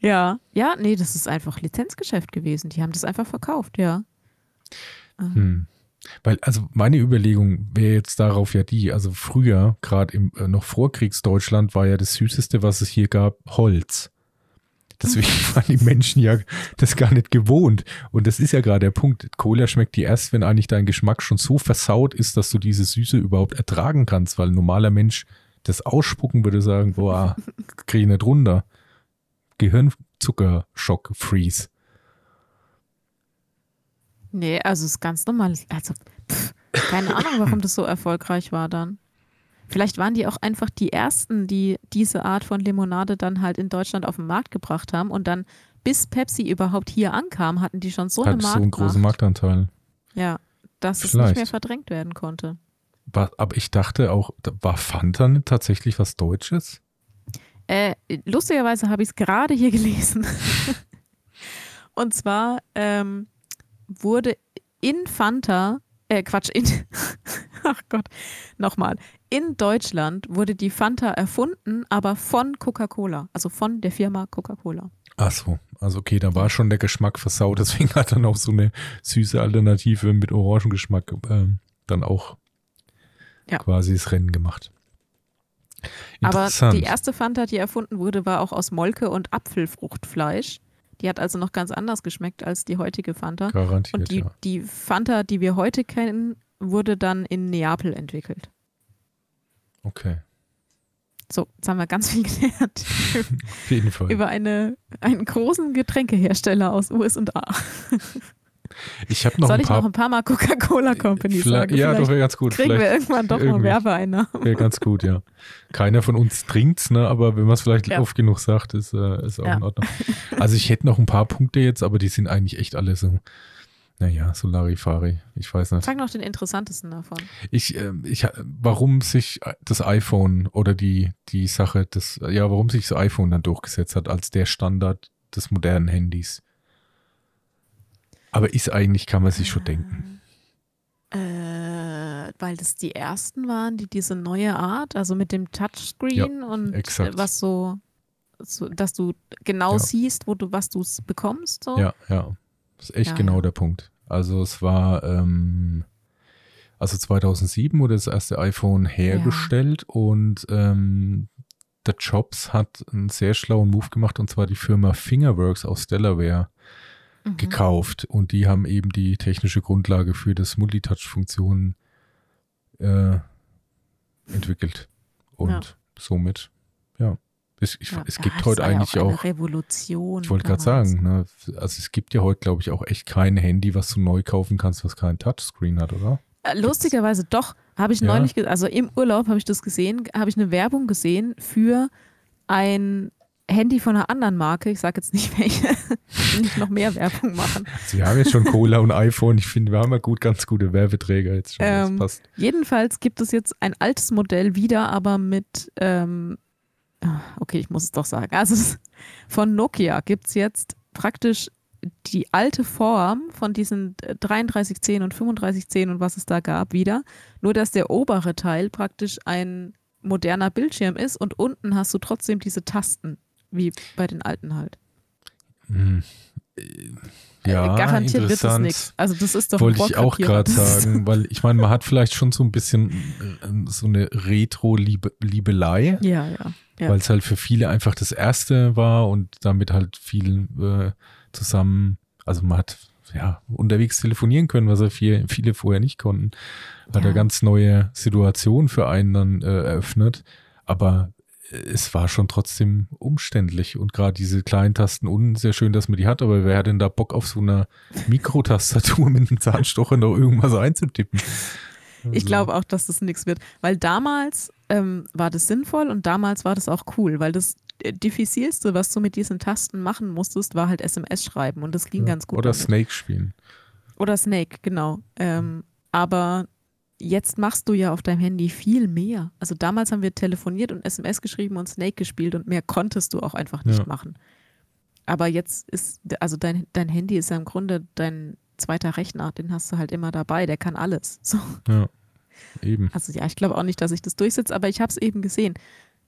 Ja, ja, nee, das ist einfach Lizenzgeschäft gewesen. Die haben das einfach verkauft, ja. Hm. Weil, also meine Überlegung wäre jetzt darauf ja die, also früher, gerade im äh, noch Vorkriegsdeutschland, war ja das Süßeste, was es hier gab, Holz. Deswegen waren die Menschen ja das gar nicht gewohnt. Und das ist ja gerade der Punkt. Cola schmeckt dir erst, wenn eigentlich dein Geschmack schon so versaut ist, dass du diese Süße überhaupt ertragen kannst, weil ein normaler Mensch das ausspucken würde sagen, boah, [LAUGHS] kriege ich nicht runter. Gehirnzuckerschock, Freeze. Nee, also es ist ganz normal. Also, pff, keine Ahnung, warum das so erfolgreich war dann. Vielleicht waren die auch einfach die ersten, die diese Art von Limonade dann halt in Deutschland auf den Markt gebracht haben und dann bis Pepsi überhaupt hier ankam, hatten die schon so Hat eine so einen großen Marktanteil. Ja, dass es Vielleicht. nicht mehr verdrängt werden konnte. War, aber ich dachte auch, war Fanta nicht tatsächlich was Deutsches? Äh, lustigerweise habe ich es gerade hier gelesen. [LAUGHS] Und zwar ähm, wurde in Fanta, äh, Quatsch, in, [LAUGHS] ach Gott, nochmal. In Deutschland wurde die Fanta erfunden, aber von Coca-Cola, also von der Firma Coca-Cola. Ach so, also okay, da war schon der Geschmack versaut, [LAUGHS] deswegen hat dann auch so eine süße Alternative mit Orangengeschmack ähm, dann auch Ja. quasi das Rennen gemacht. Aber die erste Fanta, die erfunden wurde, war auch aus Molke und Apfelfruchtfleisch. Die hat also noch ganz anders geschmeckt als die heutige Fanta. Garantiert, Und die, ja. die Fanta, die wir heute kennen, wurde dann in Neapel entwickelt. Okay, So, jetzt haben wir ganz viel gelernt [LAUGHS] auf jeden Fall. über eine, einen großen Getränkehersteller aus USA. Ich habe noch Soll ein ich noch ein paar Mal Coca-Cola Company sagen? ja, doch, wäre ganz gut. kriegen wir Vielleicht irgendwann doch mal. Werbeeinnahmen. wäre ganz gut, ja. Keiner von uns trinkt's, ne? aber wenn man es vielleicht Ja. oft genug sagt, ist, äh, ist auch Ja. in Ordnung. Also ich hätte noch ein paar Punkte jetzt, aber die sind eigentlich echt alle so, naja, so Larifari. Ich weiß nicht. Sag noch den interessantesten davon. Ich, ähm, ich, warum sich das iPhone oder die, die Sache, das, ja, warum sich das iPhone dann durchgesetzt hat als der Standard des modernen Handys. Aber ist eigentlich, kann man sich schon denken. Äh, weil das die ersten waren, die diese neue Art, also mit dem Touchscreen und exakt. äh, was so, so, dass du genau Ja. siehst, wo du was du bekommst. So. Ja, ja. Das ist echt Ja, genau ja. der Punkt. Also es war, ähm, also 2007 wurde das erste iPhone hergestellt und ähm, der Jobs hat einen sehr schlauen Move gemacht und zwar die Firma Fingerworks aus Delaware Mhm. gekauft und die haben eben die technische Grundlage für das Multitouch-Funktion äh, entwickelt und Ja. somit, ja. Es, ich, Ja, es gibt heute war ja eigentlich auch. auch Revolution. ich wollte gerade sagen, ne, also es gibt ja heute, glaube ich, auch echt kein Handy, was du neu kaufen kannst, was kein Touchscreen hat, oder? Äh, Lustigerweise doch, habe ich Ja? neulich, also im Urlaub habe ich das gesehen, habe ich eine Werbung gesehen für ein Handy von einer anderen Marke. Ich sage jetzt nicht [LAUGHS] welche, will nicht noch mehr Werbung machen. Also wir haben jetzt schon Cola und iPhone. Ich finde, wir haben ja gut, ganz gute Werbeträger jetzt schon. Ähm, das passt. Jedenfalls gibt es jetzt ein altes Modell wieder, aber mit, ähm, okay, ich muss es doch sagen. Also von Nokia gibt es jetzt praktisch die alte Form von diesen 3310 und 3510 und was es da gab wieder. Nur dass der obere Teil praktisch ein moderner Bildschirm ist und unten hast du trotzdem diese Tasten, wie bei den alten halt. Hm. Äh, Ja, Garantiert wird es nichts. Also das ist doch Wollte ich auch gerade sagen, weil ich meine, man hat vielleicht schon so ein bisschen äh, so eine Retro-Liebelei, Ja, ja. ja. weil es halt für viele einfach das erste war und damit halt viel äh, zusammen, also man hat ja unterwegs telefonieren können, was ja viel, viele vorher nicht konnten. Hat Ja. eine ganz neue Situation für einen dann äh, eröffnet. Aber es war schon trotzdem umständlich und gerade diese kleinen Tasten unten, sehr schön, dass man die hat, aber wer hat denn da Bock auf so einer Mikrotastatur [LAUGHS] mit einem Zahnstocher noch irgendwas einzutippen? Ich Also, glaube auch, dass das nichts wird, weil damals ähm, war das sinnvoll und damals war das auch cool, weil das äh, diffizilste, was du mit diesen Tasten machen musstest, war halt SMS schreiben und das ging ja. ganz gut. Oder damit. Snake spielen. Oder Snake, genau. Ähm, aber jetzt machst du ja auf deinem Handy viel mehr. Also damals haben wir telefoniert und SMS geschrieben und Snake gespielt und mehr konntest du auch einfach nicht Ja. machen. Aber jetzt ist, also dein, dein Handy ist ja im Grunde dein zweiter Rechner, den hast du halt immer dabei, der kann alles. [LAUGHS] So. Ja, eben. Also ja, ich glaube auch nicht, dass ich das durchsetze, aber ich habe es eben gesehen.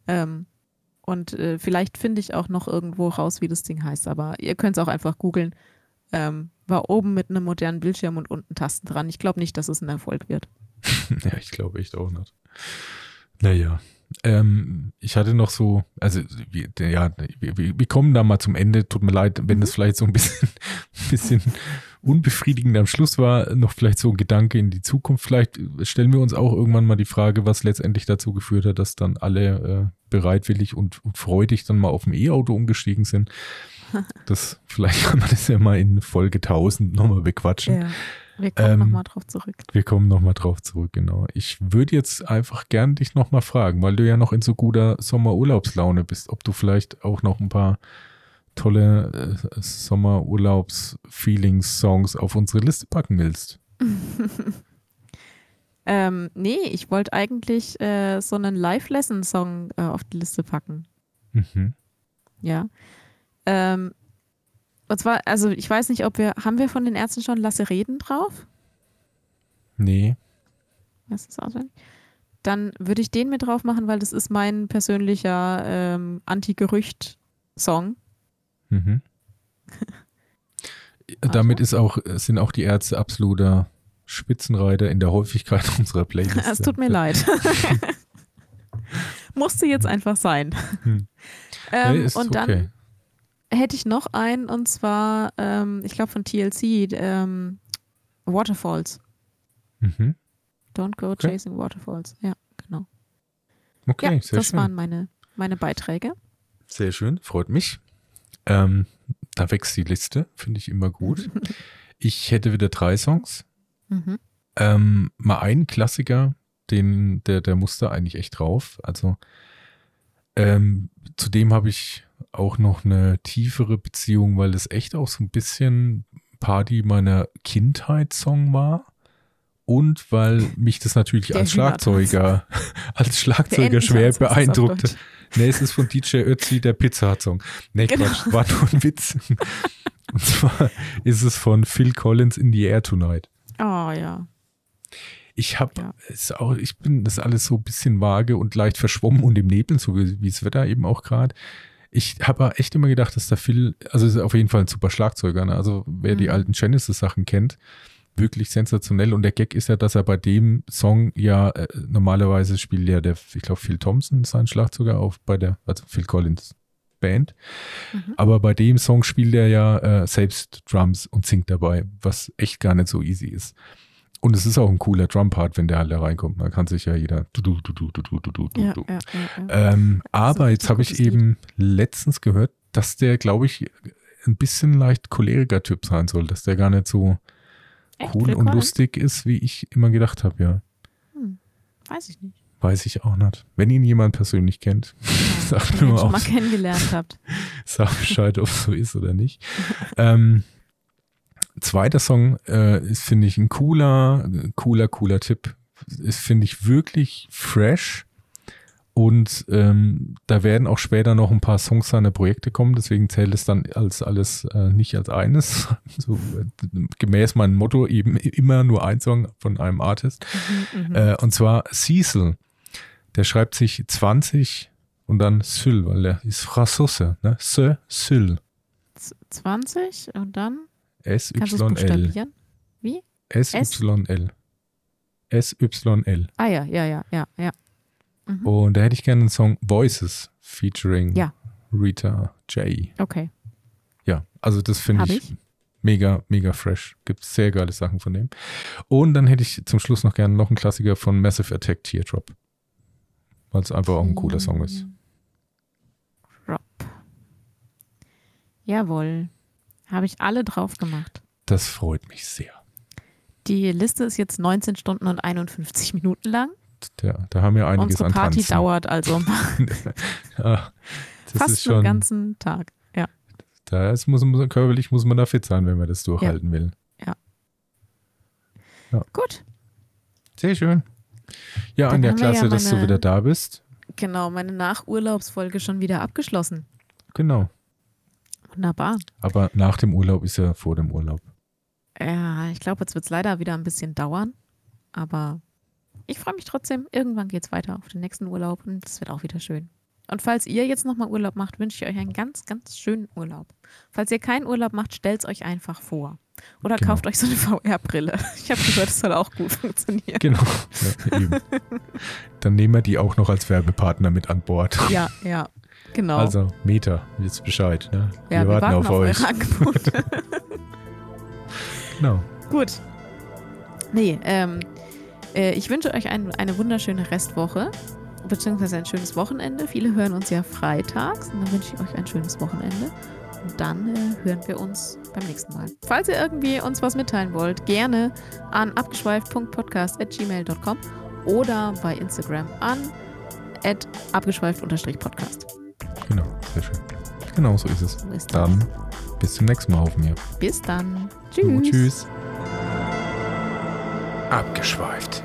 Ähm, Und äh, vielleicht finde ich auch noch irgendwo raus, wie das Ding heißt, aber ihr könnt es auch einfach googeln. Ähm, war oben mit einem modernen Bildschirm und unten Tasten dran. Ich glaube nicht, dass es ein Erfolg wird. [LAUGHS] ja, ich glaube echt auch nicht. Naja, ähm, ich hatte noch so, also wir, ja, wir, wir, kommen da mal zum Ende. Tut mir leid, wenn das vielleicht so ein bisschen, [LAUGHS] bisschen unbefriedigend am Schluss war. Noch vielleicht so ein Gedanke in die Zukunft. Vielleicht stellen wir uns auch irgendwann mal die Frage, was letztendlich dazu geführt hat, dass dann alle äh, bereitwillig und, und freudig dann mal auf ein E-Auto umgestiegen sind. [LAUGHS] Das, vielleicht kann man das ja mal in Folge 1000 nochmal bequatschen. Ja. Wir kommen ähm, nochmal drauf zurück. Wir kommen nochmal drauf zurück, genau. Ich würde jetzt einfach gern dich nochmal fragen, weil du ja noch in so guter Sommerurlaubslaune bist, ob du vielleicht auch noch ein paar tolle äh, Sommerurlaubs-Feelings-Songs auf unsere Liste packen willst. [LAUGHS] ähm, nee, ich wollte eigentlich äh, so einen Live-Lesson-Song äh, auf die Liste packen. Mhm. Ja. Ähm, und zwar, also ich weiß nicht, ob wir, haben wir von den Ärzten schon Lasse Reden drauf? Nee. Was ist auswendig? Dann würde ich den mit drauf machen, weil das ist mein persönlicher ähm, Anti-Gerücht-Song. Mhm. [LAUGHS] Damit ist auch, sind auch die Ärzte absoluter Spitzenreiter in der Häufigkeit [LAUGHS] unserer Playlist. Es tut mir leid. [LAUGHS] Musste jetzt einfach sein. Hm. Ähm, nee, und dann okay hätte ich noch einen und zwar, ähm, ich glaube von TLC, ähm, Waterfalls. Mhm. Don't go okay. chasing waterfalls. Ja, genau. Okay, ja, sehr das schön. waren meine, meine Beiträge. Sehr schön, freut mich. Ähm, da wächst die Liste, finde ich immer gut. [LAUGHS] ich hätte wieder drei Songs. Mhm. Ähm, mal einen Klassiker, den, der, der musste eigentlich echt drauf. Also ähm, zudem habe ich auch noch eine tiefere Beziehung, weil es echt auch so ein bisschen Party meiner Kindheit-Song war. Und weil mich das natürlich Der als Schlagzeuger, [LAUGHS] als Schlagzeuger schwer beeindruckte. Nee, es ist von DJ Ötzi, der Pizza-Song. Nee, genau. Quatsch, war nur ein Witz. [LAUGHS] Und zwar ist es von Phil Collins in the Air Tonight. Oh ja. Ich habe, ja. ist auch, ich bin das alles so ein bisschen vage und leicht verschwommen und im Nebel, so wie, wie das Wetter eben auch gerade. Ich habe echt immer gedacht, dass da viel, also ist auf jeden Fall ein super Schlagzeuger. Ne? Also wer mhm. die alten Genesis-Sachen kennt, wirklich sensationell. Und der Gag ist ja, dass er bei dem Song ja äh, normalerweise spielt ja der, ich glaube, Phil Thompson sein Schlagzeuger auf bei der, also Phil Collins Band. Mhm. Aber bei dem Song spielt er ja äh, selbst Drums und singt dabei, was echt gar nicht so easy ist. Und es ist auch ein cooler Drum-Part, wenn der halt da reinkommt. Da kann sich ja jeder. Du, du, du, ja, ja, ja, ähm, aber jetzt habe ich eben letztens gehört, dass der, glaube ich, ein bisschen leicht Choleriker-Typ sein soll, dass der gar nicht so Echt? cool Willkommen? und lustig ist, wie ich immer gedacht habe, ja. Hm, weiß ich nicht. Weiß ich auch nicht. Wenn ihn jemand persönlich kennt, sagt mir mal mal kennengelernt habt. [LAUGHS] Sag Bescheid, ob es so ist oder nicht. ähm, zweiter Song äh, ist, finde ich, ein cooler, cooler, cooler Tipp. Ist, finde ich, wirklich fresh. Und ähm, da werden auch später noch ein paar Songs seiner Projekte kommen, deswegen zählt es dann als alles äh, nicht als eines. [LAUGHS] so, äh, gemäß meinem Motto eben immer nur ein Song von einem Artist. Mhm, mhm. äh, und zwar Cecil. Der schreibt sich 20 und dann Syl, weil er ist Franzose, ne? Se, Syl. 20 und dann? S-Y-L. Wie? S-Y-L. S-Y-L. Ah ja, ja, ja, ja, ja. Mhm. Und da hätte ich gerne einen Song Voices featuring ja. Rita J. Okay. Ja, also das finde ich, ich, mega, mega fresh. Gibt sehr geile Sachen von dem. Und dann hätte ich zum Schluss noch gerne noch einen Klassiker von Massive Attack Teardrop. Weil es einfach auch ein cooler Song ist. Drop. Jawohl. Habe ich alle drauf gemacht. Das freut mich sehr. Die Liste ist jetzt 19 Stunden und 51 Minuten lang. Ja, da haben wir einiges Unsere an Party Tanzen. dauert also [LAUGHS] ja, fast schon, einen ganzen Tag. Ja. Da ist, muss, körperlich muss man da fit sein, wenn man das durchhalten ja. will. Ja. ja. Gut. Sehr schön. Ja, Dann Anja, klasse, ja meine, dass du wieder da bist. Genau, meine Nachurlaubsfolge schon wieder abgeschlossen. Genau. Wunderbar. Aber nach dem Urlaub ist ja vor dem Urlaub. Ja, ich glaube, jetzt wird es leider wieder ein bisschen dauern. Aber ich freue mich trotzdem. Irgendwann geht es weiter auf den nächsten Urlaub und es wird auch wieder schön. Und falls ihr jetzt nochmal Urlaub macht, wünsche ich euch einen ganz, ganz schönen Urlaub. Falls ihr keinen Urlaub macht, stellt es euch einfach vor. Oder Genau. kauft euch so eine VR-Brille. Ich habe gehört, das soll auch gut funktionieren. Genau. Ja. [LAUGHS] Dann nehmen wir die auch noch als Werbepartner mit an Bord. Ja, ja, genau. Also, Meta, jetzt Bescheid. Ne? ja, wir, warten auf, euch. eure Angebote. [LAUGHS] Genau. Gut. Nee, ähm, äh, ich wünsche euch ein, eine wunderschöne Restwoche, beziehungsweise ein schönes Wochenende. Viele hören uns ja freitags und dann wünsche ich euch ein schönes Wochenende. Und dann äh, hören wir uns beim nächsten Mal. Falls ihr irgendwie uns was mitteilen wollt, gerne an abgeschweift.podcast.gmail.com oder bei Instagram an abgeschweift-podcast. Genau, sehr schön. Genau so ist es. So ist das. Dann bis zum nächsten Mal auf mir. Bis dann. Tschüss. Tschüss. Abgeschweift.